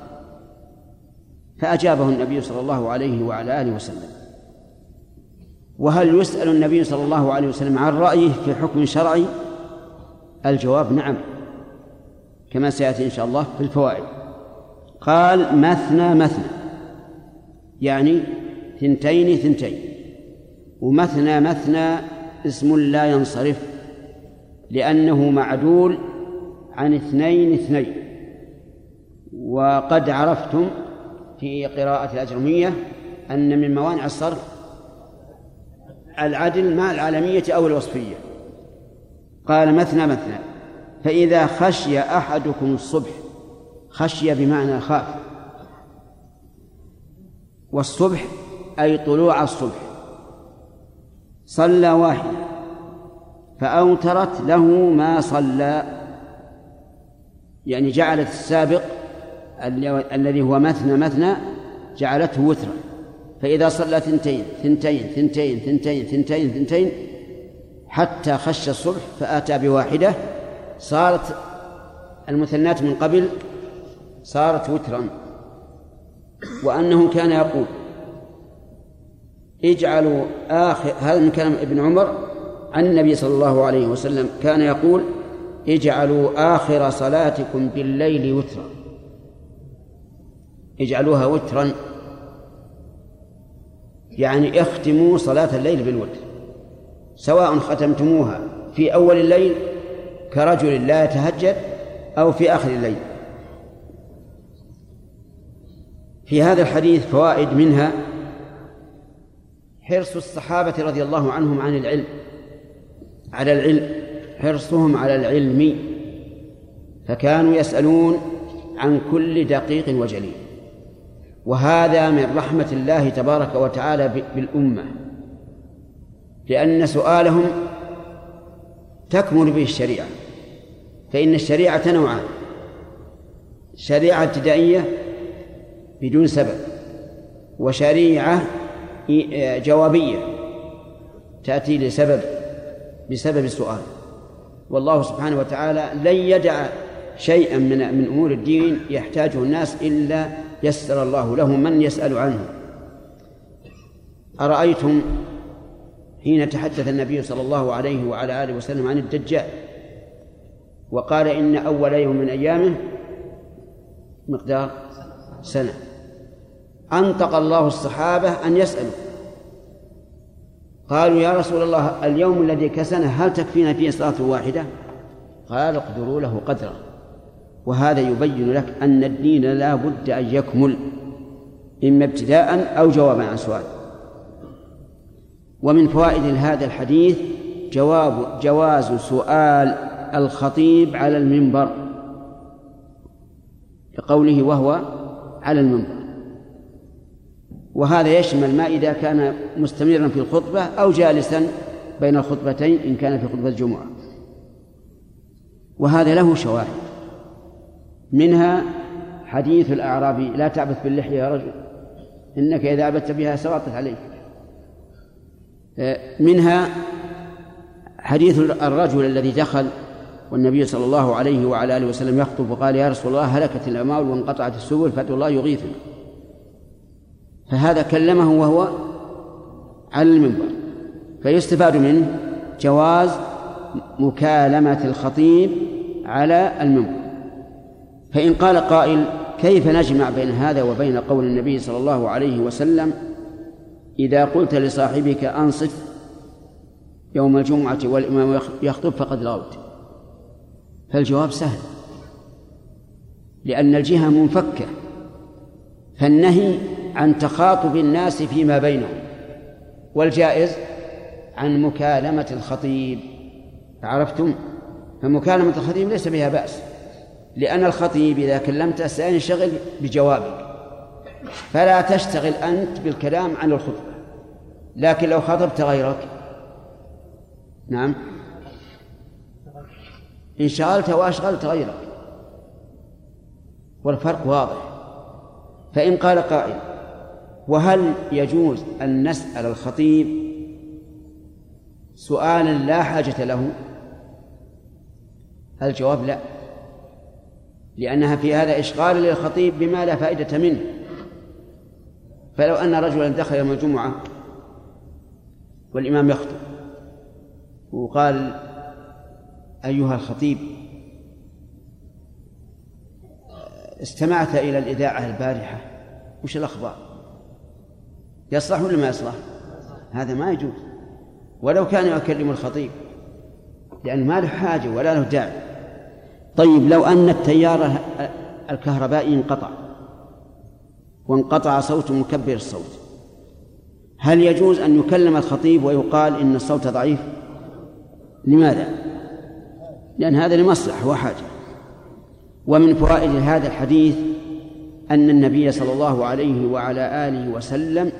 Speaker 1: فأجابه النبي صلى الله عليه وعلى آله وسلم. وهل يسأل النبي صلى الله عليه وسلم عن رأيه في حكم شرعي؟ الجواب نعم كما سيأتي إن شاء الله في الفوائد. قال مثنى مثنى يعني ثنتين ثنتين ومثنى مثنى اسم لا ينصرف لأنه معدول عن اثنين اثنين وقد عرفتم في قراءة الأجرمية أن من موانع الصرف العدل مع العالمية أو الوصفية. قال مثنى مثنى فإذا خشي أحدكم الصبح خشي بمعنى خاف. والصبح أي طلوع الصبح. صلى واحدا فأوترت له ما صلى. يعني جعلت السابق الذي هو مثنى مثنى جعلته وترا. فإذا صلى ثنتين ثنتين ثنتين ثنتين ثنتين ثنتين حتى خش الصبح فأتى بواحدة. صارت المثنات من قبل صارت وترا. وأنه كان يقول اجعلوا آخر هذا من كلام ابن عمر عن النبي صلى الله عليه وسلم كان يقول اجعلوا آخر صلاتكم بالليل وترا. اجعلوها وترا. يعني اختموا صلاة الليل بالوتر سواء ختمتموها في أول الليل كرجل لا يتهجد أو في آخر الليل. في هذا الحديث فوائد منها حرص الصحابة رضي الله عنهم عن العلم على العلم حرصهم على العلم فكانوا يسألون عن كل دقيق وجليل. وهذا من رحمة الله تبارك وتعالى بالأمة لأن سؤالهم تكمل به الشريعة فإن الشريعة نوعان شريعة ابتدائية بدون سبب وشريعة جوابية تأتي لسبب بسبب السؤال. والله سبحانه وتعالى لن يدع شيئا من من أمور الدين يحتاجه الناس إلا يسر الله له من يسأل عنه. أرأيتم حين تحدث النبي صلى الله عليه وعلى آله وسلم عن الدجال وقال إن أول يوم من أيامه مقدار سنة؟ أنطق الله الصحابة أن يسألوا. قالوا يا رسول الله اليوم الذي كسنه هل تكفينا فيه صلاة واحدة؟ قال اقدروا له قدرا. وهذا يبين لك أن الدين لا بد أن يكمل إما ابتداء أو جوابا عن سؤال. ومن فوائد هذا الحديث جواب جواز سؤال الخطيب على المنبر لقوله وهو على المنبر. وهذا يشمل ما إذا كان مستمرا في الخطبة أو جالسا بين الخطبتين إن كان في خطبة الجمعة. وهذا له شواهد. منها حديث الأعرابي لا تعبث باللحية يا رجل إنك إذا عبثت بها سقطت عليك. منها حديث الرجل الذي دخل والنبي صلى الله عليه وعلى آله وسلم يخطب وقال يا رسول الله هلكت الأموال وانقطعت السبل فادعو الله يغيثنا. فهذا كلمه وهو على المنبر. فيستفاد منه جواز مكالمة الخطيب على المنبر. فإن قال قائل كيف نجمع بين هذا وبين قول النبي صلى الله عليه وسلم إذا قلت لصاحبك أنصت يوم الجمعة والإمام يخطب فقد لغوت فالجواب سهل. لأن الجهة منفكة. فالنهي عن تخاطب الناس فيما بينهم والجائز عن مكالمة الخطيب. عرفتم؟ فمكالمة الخطيب ليس بها بأس لأن الخطيب إذا كلمته سينشغل بجوابك. فلا تشتغل أنت بالكلام عن الخطبة لكن لو خاطبت غيرك. نعم. انشغلت وأشغلت غيرك. والفرق واضح. فإن قال قائل وهل يجوز أن نسأل الخطيب سؤالا لا حاجة له؟ الجواب لا؟ لأنها في هذا إشغال للخطيب بما لا فائدة منه. فلو أن رجلا دخل يوم الجمعة والإمام يخطب وقال أيها الخطيب استمعت إلى الإذاعة البارحة وش الأخبار؟ يصلح ولا ما يصلح؟ هذا ما يجوز. ولو كان يكلم الخطيب لأن ما له حاجة ولا له داعي. طيب لو أن التيار الكهربائي انقطع وانقطع صوت مكبر الصوت هل يجوز أن يكلم الخطيب ويقال إن الصوت ضعيف؟ لماذا؟ لأن هذا لمصلحة وحاجة. ومن فوائد هذا الحديث أن النبي صلى الله عليه وعلى آله وسلم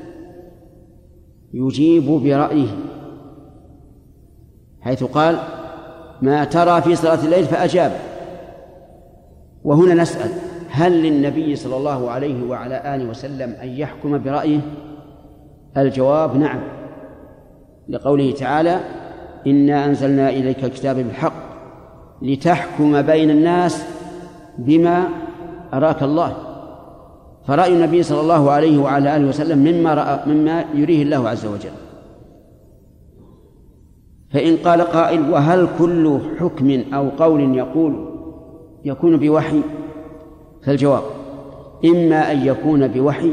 Speaker 1: يجيب برأيه. حيث قال ما ترى في صلاة الليل فأجاب. وهنا نسأل هل للنبي صلى الله عليه وعلى آله وسلم أن يحكم برأيه؟ الجواب نعم. لقوله تعالى إنا أنزلنا إليك الكتاب بالحق لتحكم بين الناس بما أراك الله. فرأي النبي صلى الله عليه وعلى آله وسلم مما رأى مما يريه الله عز وجل. فإن قال قائل وهل كل حكم أو قول يقول يكون بوحي؟ فالجواب إما أن يكون بوحي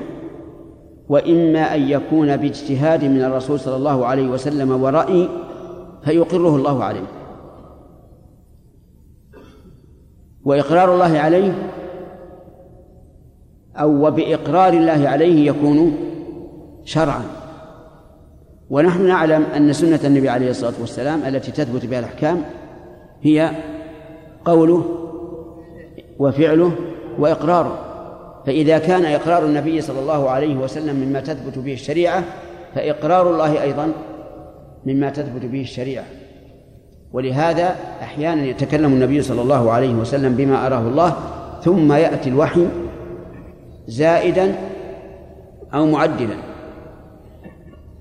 Speaker 1: وإما أن يكون باجتهاد من الرسول صلى الله عليه وسلم ورأي فيقره الله عليه. وإقرار الله عليه أو وبإقرار الله عليه يكون شرعا. ونحن نعلم أن سنة النبي عليه الصلاة والسلام التي تثبت بها الأحكام هي قوله وفعله وإقراره. فإذا كان إقرار النبي صلى الله عليه وسلم مما تثبت به الشريعة فإقرار الله أيضا مما تثبت به الشريعة. ولهذا أحيانا يتكلم النبي صلى الله عليه وسلم بما أراه الله ثم يأتي الوحي زائدا أو معدلا.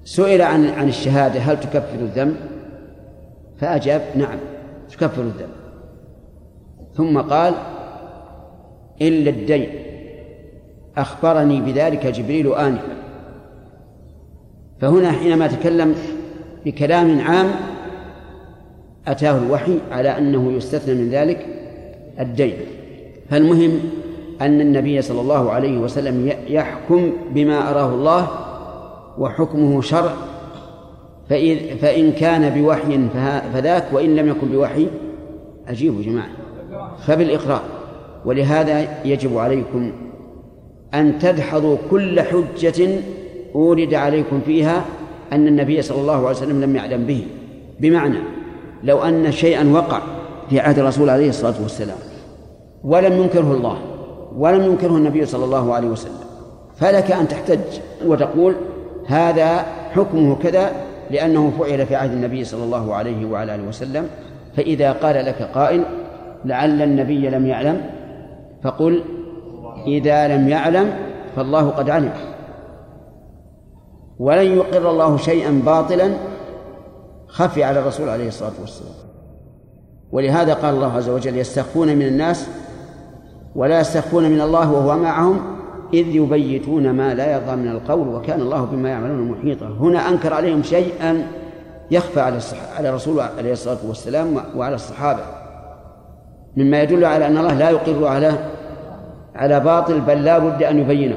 Speaker 1: سئل عن عن الشهادة هل تكفر الذنب؟ فأجاب نعم تكفر الذنب. ثم قال إلا الدين. أخبرني بذلك جبريل آنفا. فهنا حينما تكلم بكلام عام أتاه الوحي على أنه يستثنى من ذلك الدين. فالمهم أن النبي صلى الله عليه وسلم يحكم بما أراه الله وحكمه شرع فإن كان بوحي فذاك وإن لم يكن بوحي أجيبوا جماعة. فبالإقرار. ولهذا يجب عليكم أن تدحضوا كل حجة أورد عليكم فيها أن النبي صلى الله عليه وسلم لم يعلم به. بمعنى لو أن شيئا وقع في عهد الرسول عليه الصلاة والسلام ولم ينكره الله ولم ينكره النبي صلى الله عليه وسلم. فلك أن تحتج وتقول هذا حكمه كذا لأنه فعل في عهد النبي صلى الله عليه وعلى آله وسلم. فإذا قال لك قائل لعل النبي لم يعلم فقل إذا لم يعلم فالله قد علم. ولن يقر الله شيئا باطلا خفي على الرسول عليه الصلاة والسلام. ولهذا قال الله عز وجل يستخفون من الناس ولا يستخفون من الله وهو معهم إذ يبيتون ما لا يرضى من القول وكان الله بما يعملون محيطا. هنا أنكر عليهم شيئا يخفى على على الرسول عليه الصلاة والسلام وعلى الصحابة مما يدل على أن الله لا يقر على على باطل بل لا بد أن يبينه.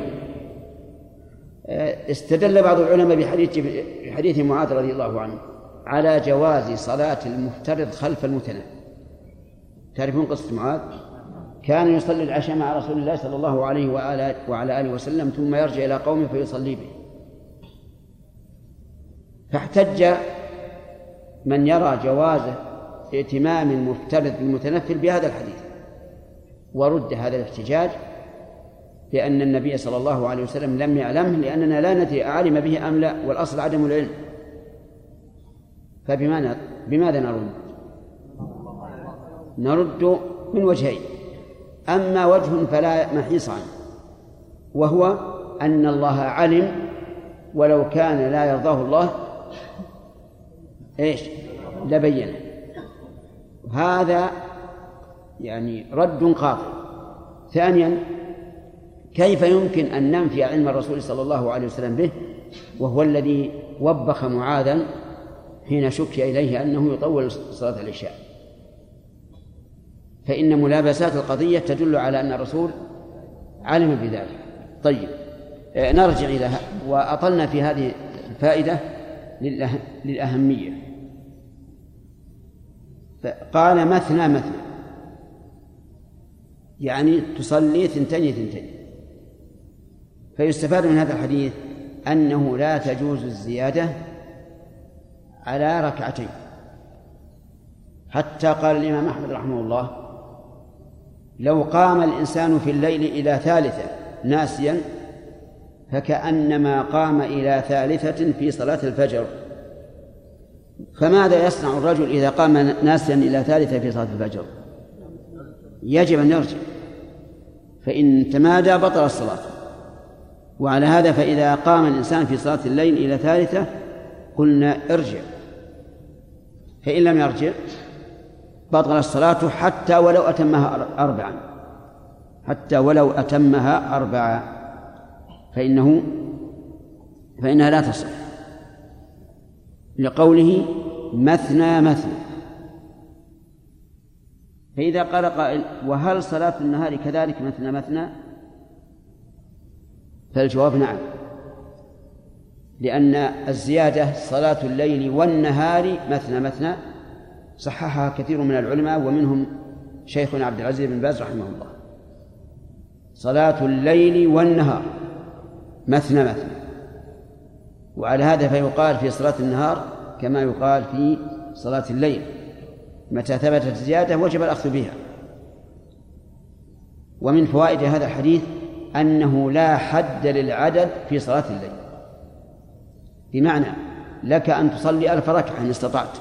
Speaker 1: استدل بعض العلماء بحديث بحديث معاذ رضي الله عنه على جواز صلاة المفترض خلف المتنفل تعرفون قصة معاذ؟ كان يصلي العشاء مع رسول الله صلى الله عليه وآله وعلى آله وسلم ثم يرجع إلى قومه فيصلي به. فاحتج من يرى جواز ائتمام المفترض بالمتنفل بهذا الحديث ورد هذا الاحتجاج لأن النبي صلى الله عليه وسلم لم يعلمه لأننا لا ندري أعلم به أم لا والأصل عدم العلم. فبماذا بماذا نرد؟ نرد من وجهين. أما وجه فلا محيص عنه وهو أن الله علم ولو كان لا يرضاه الله إيش؟ لبينه هذا يعني رد قاطع. ثانيا كيف يمكن أن ننفي علم الرسول صلى الله عليه وسلم به وهو الذي وبخ معاذا حين شكي إليه أنه يطول صلاة العشاء؟ فإن ملابسات القضية تدل على أن الرسول علم بذلك. طيب آه، نرجع إلى وأطلنا في هذه الفائدة للأهمية. قال مثنى مثنى. يعني تصلي ثنتين ثنتين. فيستفاد من هذا الحديث أنه لا تجوز الزيادة على ركعتين. حتى قال الإمام أحمد رحمه الله لو قام الإنسان في الليل إلى ثالثة ناسيا فكأنما قام إلى ثالثة في صلاة الفجر. فماذا يصنع الرجل إذا قام ناسيا إلى ثالثة في صلاة الفجر؟ يجب أن يرجع. فإن تمادى بطل الصلاة. وعلى هذا فإذا قام الإنسان في صلاة الليل إلى ثالثة قلنا ارجع. فإن لم يرجع بطل الصلاة حتى ولو أتمها أربعا. حتى ولو أتمها أربعا. فإنه فإنها لا تصح. لقوله مثنى مثنى. فإذا قال قائل وهل صلاة النهار كذلك مثنى مثنى؟ فالجواب نعم. لأن الزيادة صلاة الليل والنهار مثنى مثنى. صححها كثير من العلماء ومنهم شيخنا عبد العزيز بن باز رحمه الله. صلاة الليل والنهار مثنى مثنى. وعلى هذا فيقال في صلاة النهار كما يقال في صلاة الليل. متى ثبتت الزيادة وجب الأخذ بها. ومن فوائد هذا الحديث أنه لا حد للعدد في صلاة الليل. بمعنى لك أن تصلي ألف ركعة إن استطعت.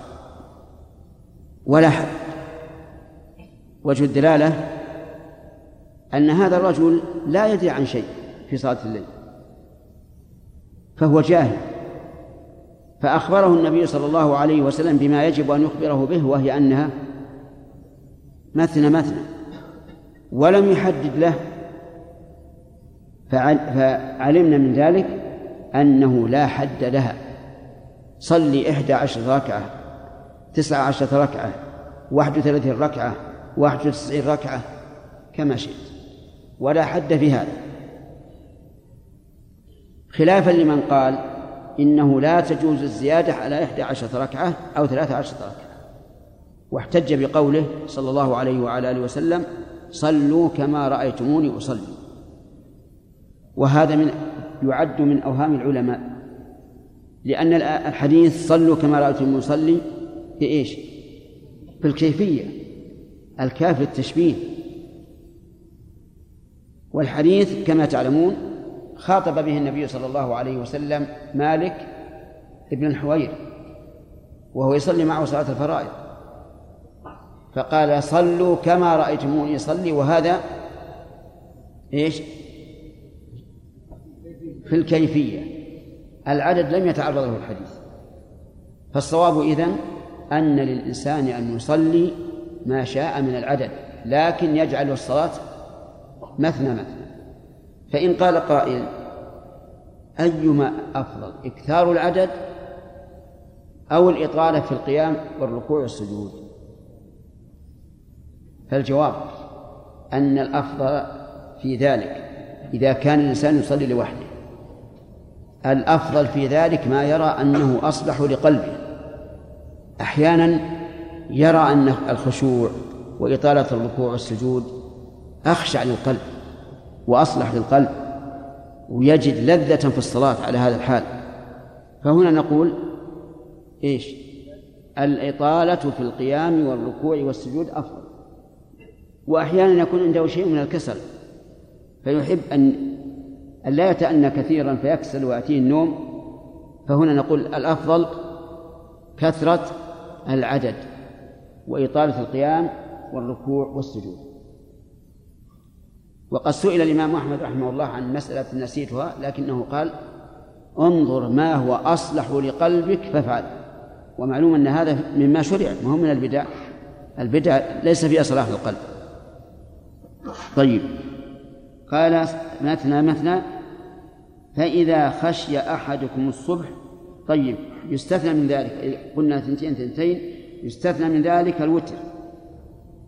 Speaker 1: ولا حد وجه الدلالة أن هذا الرجل لا يدري عن شيء في صلاة الليل فهو جاهل. فأخبره النبي صلى الله عليه وسلم بما يجب أن يخبره به وهي أنها مثنى مثنى ولم يحدد له. فعلمنا من ذلك أنه لا حد لها. صلي إحدى عشر ركعة. تسعة عشرة ركعة واحد وثلاثين ركعة واحد وتسعين ركعة كما شئت. ولا حد في هذا. خلافا لمن قال إنه لا تجوز الزيادة على إحدى عشرة ركعة أو ثلاثة عشرة ركعة. واحتج بقوله صلى الله عليه وعلى آله وسلم صلوا كما رأيتموني أصلي. وهذا من يعد من أوهام العلماء لأن الحديث صلوا كما رأيتم يصلي في إيش؟ في الكيفية الكاف للتشبيه والحديث كما تعلمون خاطب به النبي صلى الله عليه وسلم مالك ابن الحوير وهو يصلي معه صلاة الفرائض فقال صلوا كما رأيتموني يصلي وهذا إيش؟ في الكيفية العدد لم يتعرض له الحديث فالصواب إذن أن للإنسان أن يصلي ما شاء من العدد لكن يجعل الصلاة مثنى مثنى. فإن قال قائل أيما أفضل إكثار العدد أو الإطالة في القيام والركوع والسجود؟ فالجواب أن الأفضل في ذلك إذا كان الإنسان يصلي لوحده. الأفضل في ذلك ما يرى أنه أصلح لقلبه. أحيانا يرى أن الخشوع وإطالة الركوع والسجود أخشع للقلب وأصلح للقلب ويجد لذة في الصلاة على هذا الحال. فهنا نقول إيش؟ الإطالة في القيام والركوع والسجود أفضل. وأحيانا يكون عنده شيء من الكسل فيحب أن لا يتأنى كثيرا فيكسل ويأتيه النوم. فهنا نقول الأفضل كثرة العدد وإطالة القيام والركوع والسجود. وقد سئل الإمام أحمد رحمه الله عن مسألة نسيتها لكنه قال انظر ما هو أصلح لقلبك فافعل. ومعلوم أن هذا مما شرع ما هو من البدع؟ البدع ليس فيها صلاح القلب. طيب. قال مثنى مثنى فإذا خشي أحدكم الصبح طيب يستثنى من ذلك. قلنا ثنتين ثنتين يستثنى من ذلك الوتر.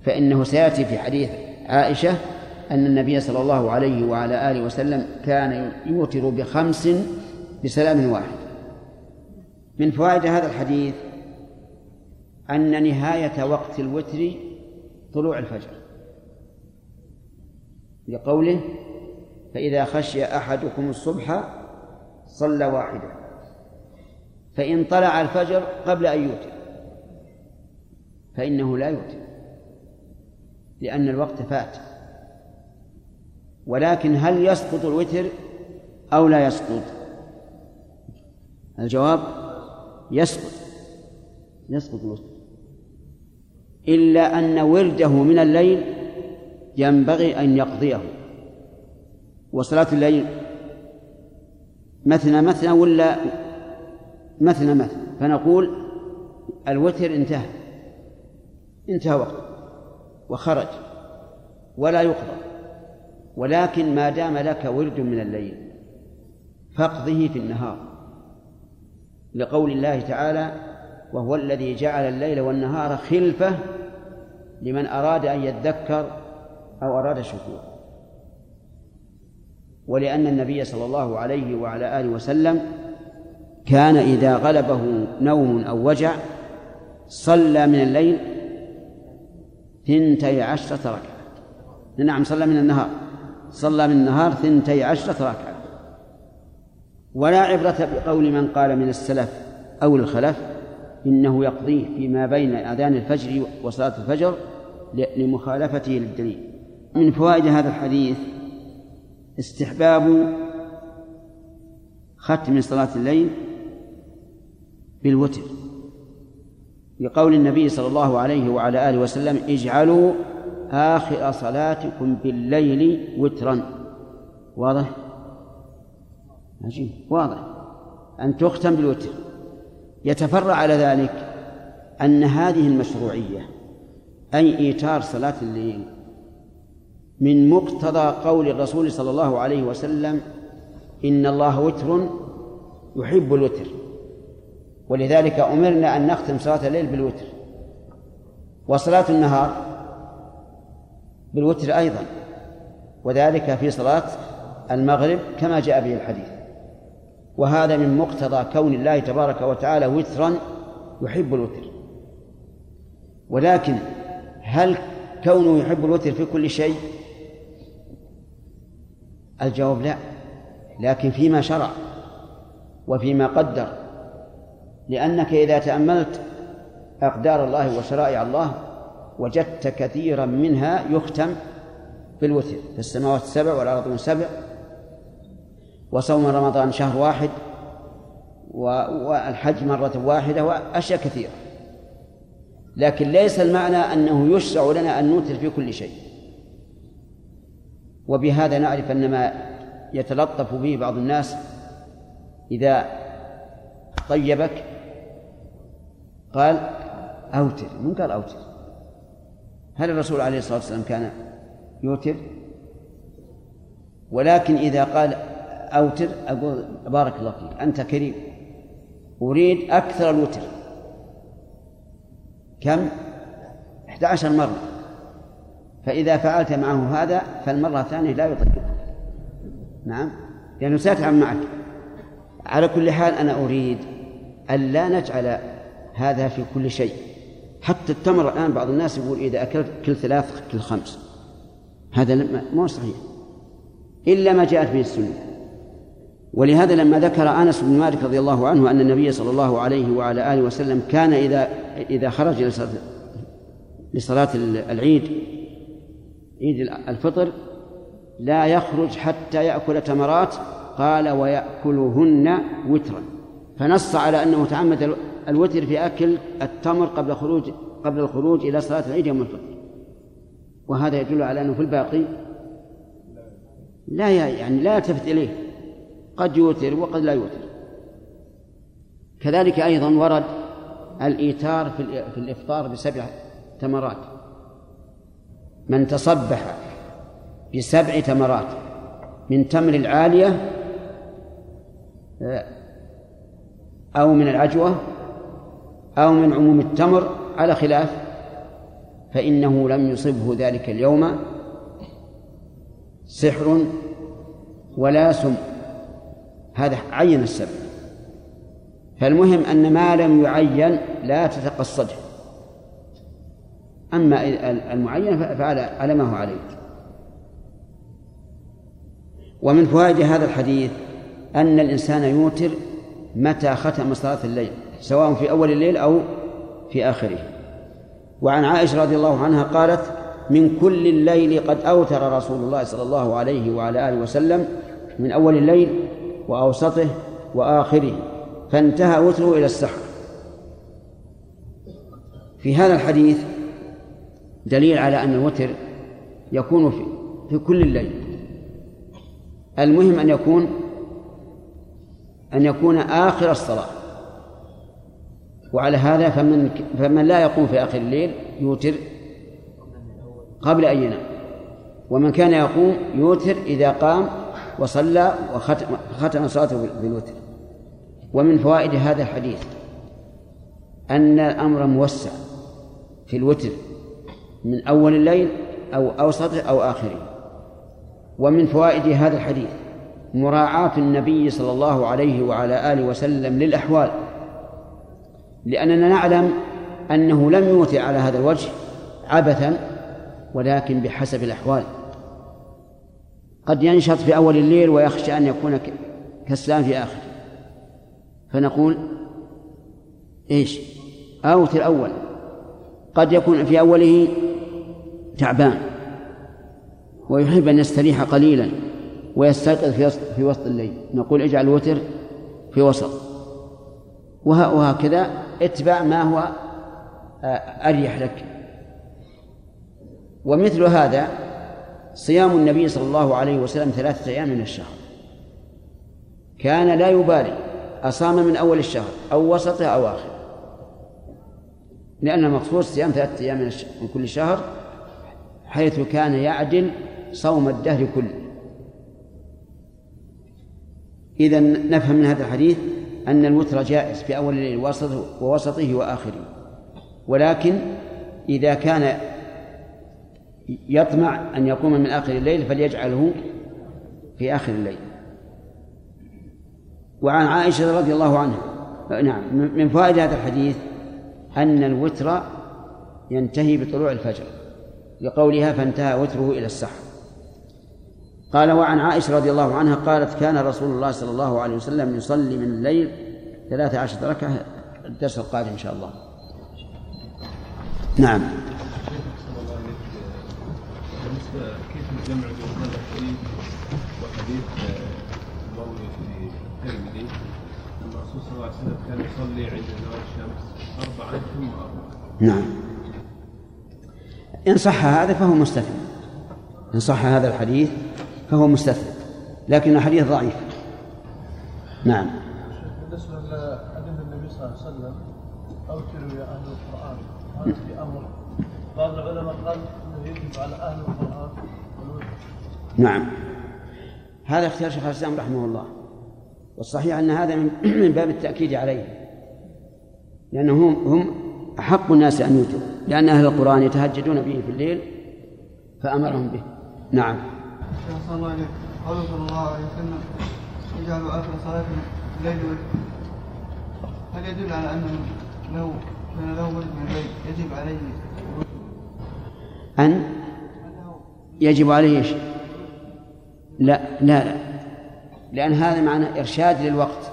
Speaker 1: فإنه سيأتي في حديث عائشة أن النبي صلى الله عليه وعلى آله وسلم كان يوتر بخمس بسلام واحد. من فوائد هذا الحديث أن نهاية وقت الوتر طلوع الفجر. لقوله فإذا خشي أحدكم الصبح صلى واحدا فإن طلع الفجر قبل أن يوتر. فإنه لا يوتر. لأن الوقت فات. ولكن هل يسقط الوتر أو لا يسقط؟ الجواب يسقط. يسقط الوتر. إلا أن ورده من الليل ينبغي أن يقضيه. وصلاة الليل مثنى مثنى ولا مثنى مثنى فنقول الوتر انتهى انتهى وقته وخرج ولا يقضى ولكن ما دام لك ورد من الليل فاقضه في النهار لقول الله تعالى وهو الذي جعل الليل والنهار خلفة لمن أراد أن يذكر أو أراد شكورا ولأن النبي صلى الله عليه وعلى آله وسلم كان إذا غلبه نوم أو وجع صلى من الليل ثنتي عشرة ركعة. نعم صلى من النهار. صلى من النهار ثنتي عشرة ركعة. ولا عبرة بقول من قال من السلف أو الخلف إنه يقضيه فيما بين أذان الفجر وصلاة الفجر لمخالفته للدليل. من فوائد هذا الحديث استحباب ختم صلاة الليل بالوتر. لقول النبي صلى الله عليه وعلى آله وسلم اجعلوا آخر صلاتكم بالليل وترا. واضح؟ عجيب. واضح. أن تختم بالوتر. يتفرع على ذلك أن هذه المشروعية أي إيتار صلاة الليل من مقتضى قول الرسول صلى الله عليه وسلم إن الله وتر يحب الوتر. ولذلك أمرنا أن نختم صلاة الليل بالوتر. وصلاة النهار بالوتر أيضا وذلك في صلاة المغرب كما جاء به الحديث. وهذا من مقتضى كون الله تبارك وتعالى وترا يحب الوتر. ولكن هل كونه يحب الوتر في كل شيء؟ الجواب لا لكن فيما شرع وفيما قدر لأنك إذا تأملت أقدار الله وشرائع الله وجدت كثيرا منها يختم بالوتر في السماوات السبع والأرض سبع وصوم رمضان شهر واحد والحج مرة واحدة وأشياء كثيرة. لكن ليس المعنى أنه يشرع لنا أن نوتر في كل شيء. وبهذا نعرف أن ما يتلطف به بعض الناس إذا طيبك قال أوتر من قال أوتر. هل الرسول عليه الصلاة والسلام كان يوتر؟ ولكن إذا قال أوتر أقول بارك الله فيك أنت كريم. أريد أكثر الوتر. كم؟ 11 مرة. فإذا فعلت معه هذا فالمرة الثانية لا يطلق نعم؟ لأنه سيتعب معك. على كل حال أنا أريد أن لا نجعل هذا في كل شيء. حتى التمر الآن بعض الناس يقول إذا أكلت كل ثلاث كل خمس. هذا مو صحيح. إلا ما جاءت به السنة. ولهذا لما ذكر أنس بن مالك رضي الله عنه أن النبي صلى الله عليه وعلى آله وسلم كان إذا إذا خرج لصلاة العيد عيد الفطر لا يخرج حتى يأكل تمرات قال ويأكلهن وترا. فنص على أنه تعمد الوتر في أكل التمر قبل خروج قبل الخروج إلى صلاة العيد يوم الفطر. وهذا يدل على أنه في الباقي لا يعني لا يلتفت إليه. قد يوتر وقد لا يوتر. كذلك أيضا ورد الإيتار في الإفطار بسبع تمرات. من تصبح بسبع تمرات من تمر العالية أو من العجوة أو من عموم التمر على خلاف فإنه لم يصبه ذلك اليوم سحر ولا سم. هذا عين السبب. فالمهم أن ما لم يعين لا تتقصده. أما المعين فعلى ما هو عليه. ومن فوائد هذا الحديث أن الإنسان يوتر متى ختم صلاة الليل. سواء في أول الليل أو في آخره. وعن عائشة رضي الله عنها قالت من كل الليل قد أوتر رسول الله صلى الله عليه وعلى آله وسلم من أول الليل وأوسطه وآخره فانتهى وتره إلى السحر. في هذا الحديث دليل على أن الوتر يكون في, في كل الليل. المهم أن يكون أن يكون آخر الصلاة. وعلى هذا فمن فمن لا يقوم في آخر الليل يوتر قبل أن ينام. ومن كان يقوم يوتر إذا قام وصلى وختم صلاته بالوتر. ومن فوائد هذا الحديث أن الأمر موسع في الوتر من أول الليل أو أوسطه أو آخره. ومن فوائد هذا الحديث مراعاة النبي صلى الله عليه وعلى آله وسلم للأحوال. لأننا نعلم أنه لم يوتر على هذا الوجه عبثا ولكن بحسب الأحوال. قد ينشط في أول الليل ويخشى أن يكون كسلان في آخره فنقول إيش؟ أوتر أول قد يكون في أوله تعبان ويحب أن يستريح قليلا ويستيقظ في وسط الليل. نقول اجعل الوتر في وسط. وهكذا اتبع ما هو آه، أريح لك. ومثل هذا صيام النبي صلى الله عليه وسلم ثلاثة أيام من الشهر. كان لا يبالي أصام من أول الشهر أو وسطه أو آخره. لأن المقصود صيام ثلاثة أيام من كل شهر حيث كان يعدل صوم الدهر كله. إذا نفهم من هذا الحديث أن الوتر جائز في أول الليل ووسطه, وآخره. ولكن إذا كان يطمع أن يقوم من آخر الليل فليجعله في آخر الليل. وعن عائشة رضي الله عنها نعم من فوائد هذا الحديث أن الوتر ينتهي بطلوع الفجر لقولها فانتهى وتره إلى السحر. قال وعن عائشة رضي الله عنها قالت كان رسول الله صلى الله عليه وسلم يصلي من الليل ثلاثة عشرة ركعة الدرس القادم إن شاء الله. نعم.
Speaker 11: كيف الجمع بين هذا الحديث وحديث المروي في الترمذي؟ أن الرسول صلى الله عليه وسلم كان يصلي عند زوال الشمس أربعا ثم أربعا
Speaker 1: نعم. إن صح هذا فهو مستثنى إن صح هذا الحديث فهو مستثنى لكن الحديث ضعيف. نعم.
Speaker 10: بالنسبة لحديث النبي صلى الله عليه وسلم أوتروا يا أهل القرآن. هذا في أمر. بعض العلماء قال أنه يجب على أهل القرآن
Speaker 1: نعم. هذا اختيار شيخ الإسلام رحمه الله. والصحيح أن هذا من من باب التأكيد عليه. لأنهم هم أحق الناس أن يوتروا لأن أهل القرآن يتهجدون به في الليل فأمرهم به. نعم.
Speaker 8: صلى الله عليه قوله صلى الله عليه وسلم اجعلوا اخر صلاه الليل هل يدل على انه لو كان له ولد من الليل يجب عليه
Speaker 1: أن يجب عليه إيش؟ لا لا لا. لأن هذا معنى إرشاد للوقت.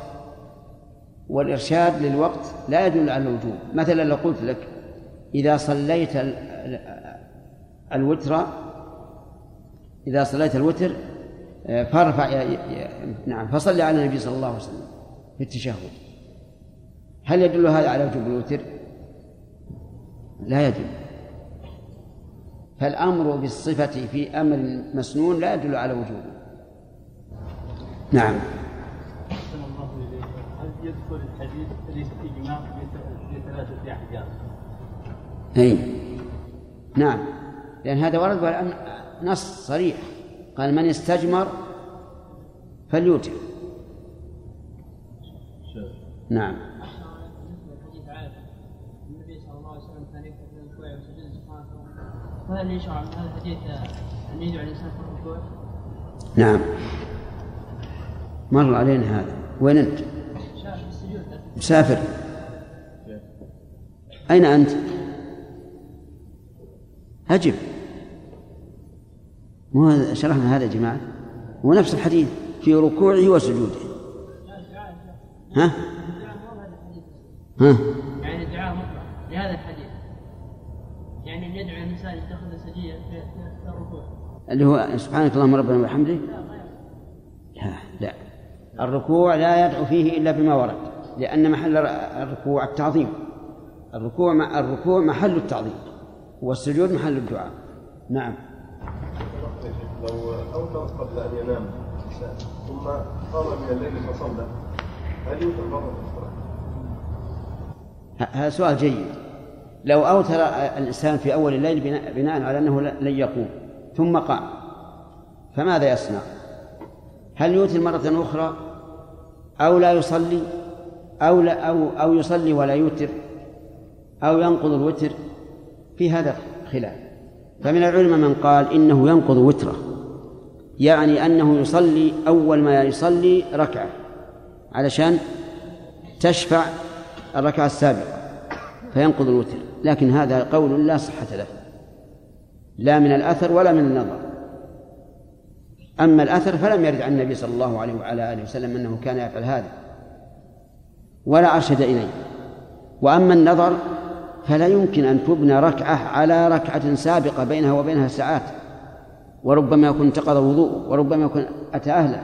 Speaker 1: والإرشاد للوقت لا يدل على الوجوب. مثلا لو قلت لك إذا صليت ال- ال- الوتر إذا صليت الوتر آه، فارفع يا- يا- نعم فصل على النبي صلى الله عليه وسلم في التشهد. هل يدل هذا على وجوب الوتر؟ لا يدل. فالأمر بالصفة في أمر مسنون لا يدل على وجوبه نعم.
Speaker 12: هل يدخل الحديث ليس إجماع في ثلاثة أحكام
Speaker 1: أي. نعم. لأن هذا ورد نص صريح. قال من استجمر فليوتر. نعم.
Speaker 4: فهل يشرع من هذا الحديث أن يدعو الإنسان في الركوع؟
Speaker 1: نعم. مر علينا هذا. وين
Speaker 4: السجود
Speaker 1: مسافر. أين أنت؟ أجب. مو هذا- شرحنا هذا يا جماعة؟ هو نفس الحديث في ركوعه وسجوده. ها؟ ها؟
Speaker 4: يعني الدعاء مطلق لهذا الحديث. يعني يدعو الإنسان يتخذ سجيا في الركوع.
Speaker 1: اللي هو سبحانك اللهم ربنا وبحمدك. لا لا الركوع لا يدعو فيه إلا بما ورد لأن محل الركوع التعظيم. الركوع الركوع محل التعظيم والسجود محل الدعاء. نعم.
Speaker 13: لو أوتر قبل أن ينام. ثم قام من الليل فصلى. هل يوتر مرة أخرى؟
Speaker 1: هذا سؤال جيد. لو أوتر الإنسان في أول الليل بناء, على أنه لن يقوم ثم قام فماذا يصنع؟ هل يوتر مرة أخرى؟ أو لا يصلي؟ أو لا أو أو يصلي ولا يوتر؟ أو ينقض الوتر؟ في هذا خلاف. فمن العلماء من قال إنه ينقض وتره. يعني أنه يصلي أول ما يصلي ركعة علشان تشفع الركعة السابقة فينقض الوتر لكن هذا قول لا صحة له لا من الأثر ولا من النظر. أما الأثر فلم يرد عن النبي صلى الله عليه وعلى آله وسلم أنه كان يفعل هذا ولا أرشد إليه. وأما النظر فلا يمكن أن تبنى ركعة على ركعة سابقة بينها وبينها ساعات. وربما يكون انتقض وضوء وربما يكون أتى أهله.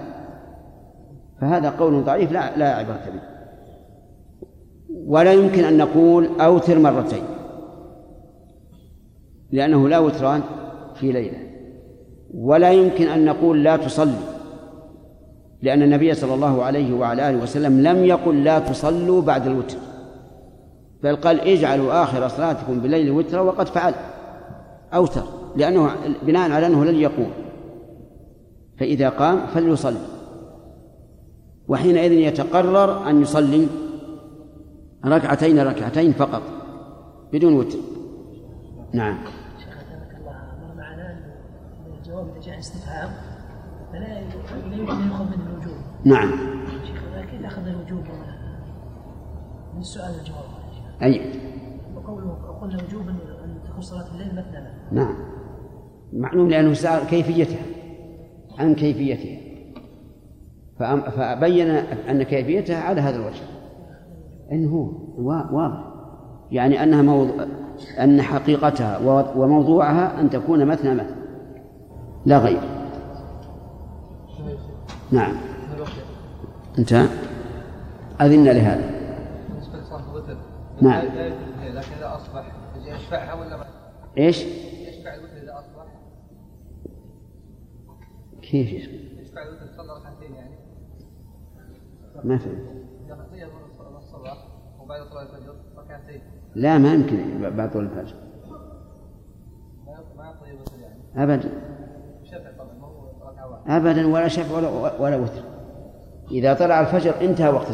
Speaker 1: فهذا قول ضعيف لا لا عبرة به. ولا يمكن أن نقول أوتر مرتين. لأنه لا وتران في ليلة. ولا يمكن أن نقول لا تصلي. لأن النبي صلى الله عليه وعلى آله وسلم لم يقل لا تصلوا بعد الوتر. بل قال اجعلوا آخر صلاتكم بالليل وترا وقد فعل. أوتر. لأنه بناء على أنه لن يقوم. فإذا قام فليصلي. وحينئذ يتقرر أن يصلي ركعتين ركعتين فقط بدون وتر. نعم.
Speaker 4: الجواب إذا جاء استفهام فلا لا يمكن أن يؤخذ منه الوجوب
Speaker 1: نعم.
Speaker 4: شيخ كيف أخذ الوجوب من السؤال الجواب
Speaker 1: أي.
Speaker 4: وقوله قلنا وجوبا أن تكون صلاة الليل مثنى.
Speaker 1: نعم. معلوم لأنه سأل كيفيتها عن كيفيتها. فبين أن كيفيتها على هذا الوجه. أنه واضح. يعني أنها موضوع أن حقيقتها و- وموضوعها أن تكون مثنى مثنى. لا غير. نعم. انتهى. أذن لهذا. نعم.
Speaker 14: لكن إذا أصبح يشفعها ولا؟
Speaker 1: إيش؟
Speaker 14: يشفع الوتر إذا أصبح
Speaker 1: كيف؟
Speaker 14: يشفع يعني
Speaker 1: ما فهمت. لا ما يمكن بعد طول الفجر.
Speaker 14: ما يعني
Speaker 1: أبدا.
Speaker 14: شفع طبعا
Speaker 1: أبدا ولا شفع ولا ولا وتر. إذا طلع الفجر انتهى وقت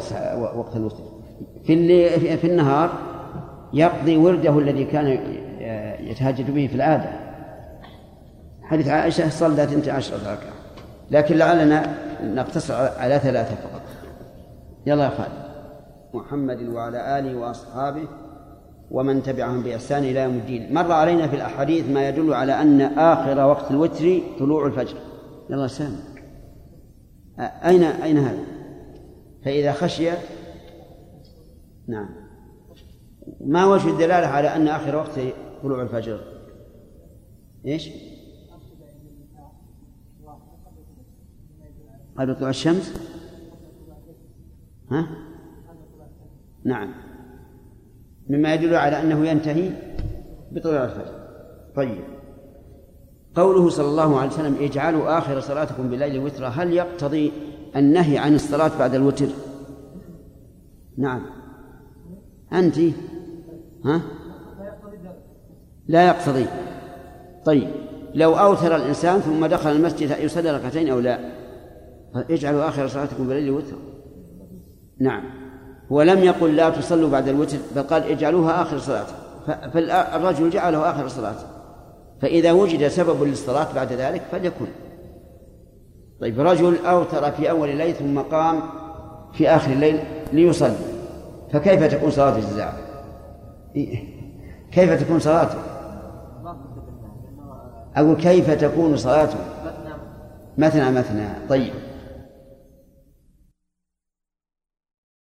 Speaker 1: وقت الوتر. في اللي في- النهار يقضي ورده الذي كان يتهجد به في العادة. حديث عائشة صلت اثنتي عشرة ركعة. لكن لعلنا نقتصر على ثلاثة فقط يلا يا خالد محمد وعلى آله وأصحابه ومن تبعهم بإحسان إلى يوم الدين مر علينا في الأحاديث ما يدل على أن آخر وقت الوتر طلوع الفجر يلا سام أين أين هذا؟ فإذا خشي نعم ما وجه الدلالة على أن آخر وقت طلوع الفجر؟ إيش؟ قبل طلوع الشمس؟ ها؟ نعم. مما يدل على أنه ينتهي بطلوع الفجر. طيب. قوله صلى الله عليه وسلم اجعلوا آخر صلاتكم بالليل وترا هل يقتضي النهي عن الصلاة بعد الوتر؟ نعم. أنت؟ ها؟ لا يقتضي. طيب. لو أوتر الإنسان ثم دخل المسجد يصلي ركعتين أو لا؟ اجعلوا آخر صلاتكم بالليل وترا نعم. ولم يقل لا تصلوا بعد الوتر بل قال اجعلوها آخر صلاة. فالرجل جعله آخر صلاة. فإذا وجد سبب للصلاة بعد ذلك فليكن. طيب رجل أوتر في أول الليل ثم قام في آخر الليل ليصلي. فكيف تكون صلاة الجزاء؟ كيف تكون صلاته؟ أقول كيف تكون صلاته؟ مثنى مثنى. طيب.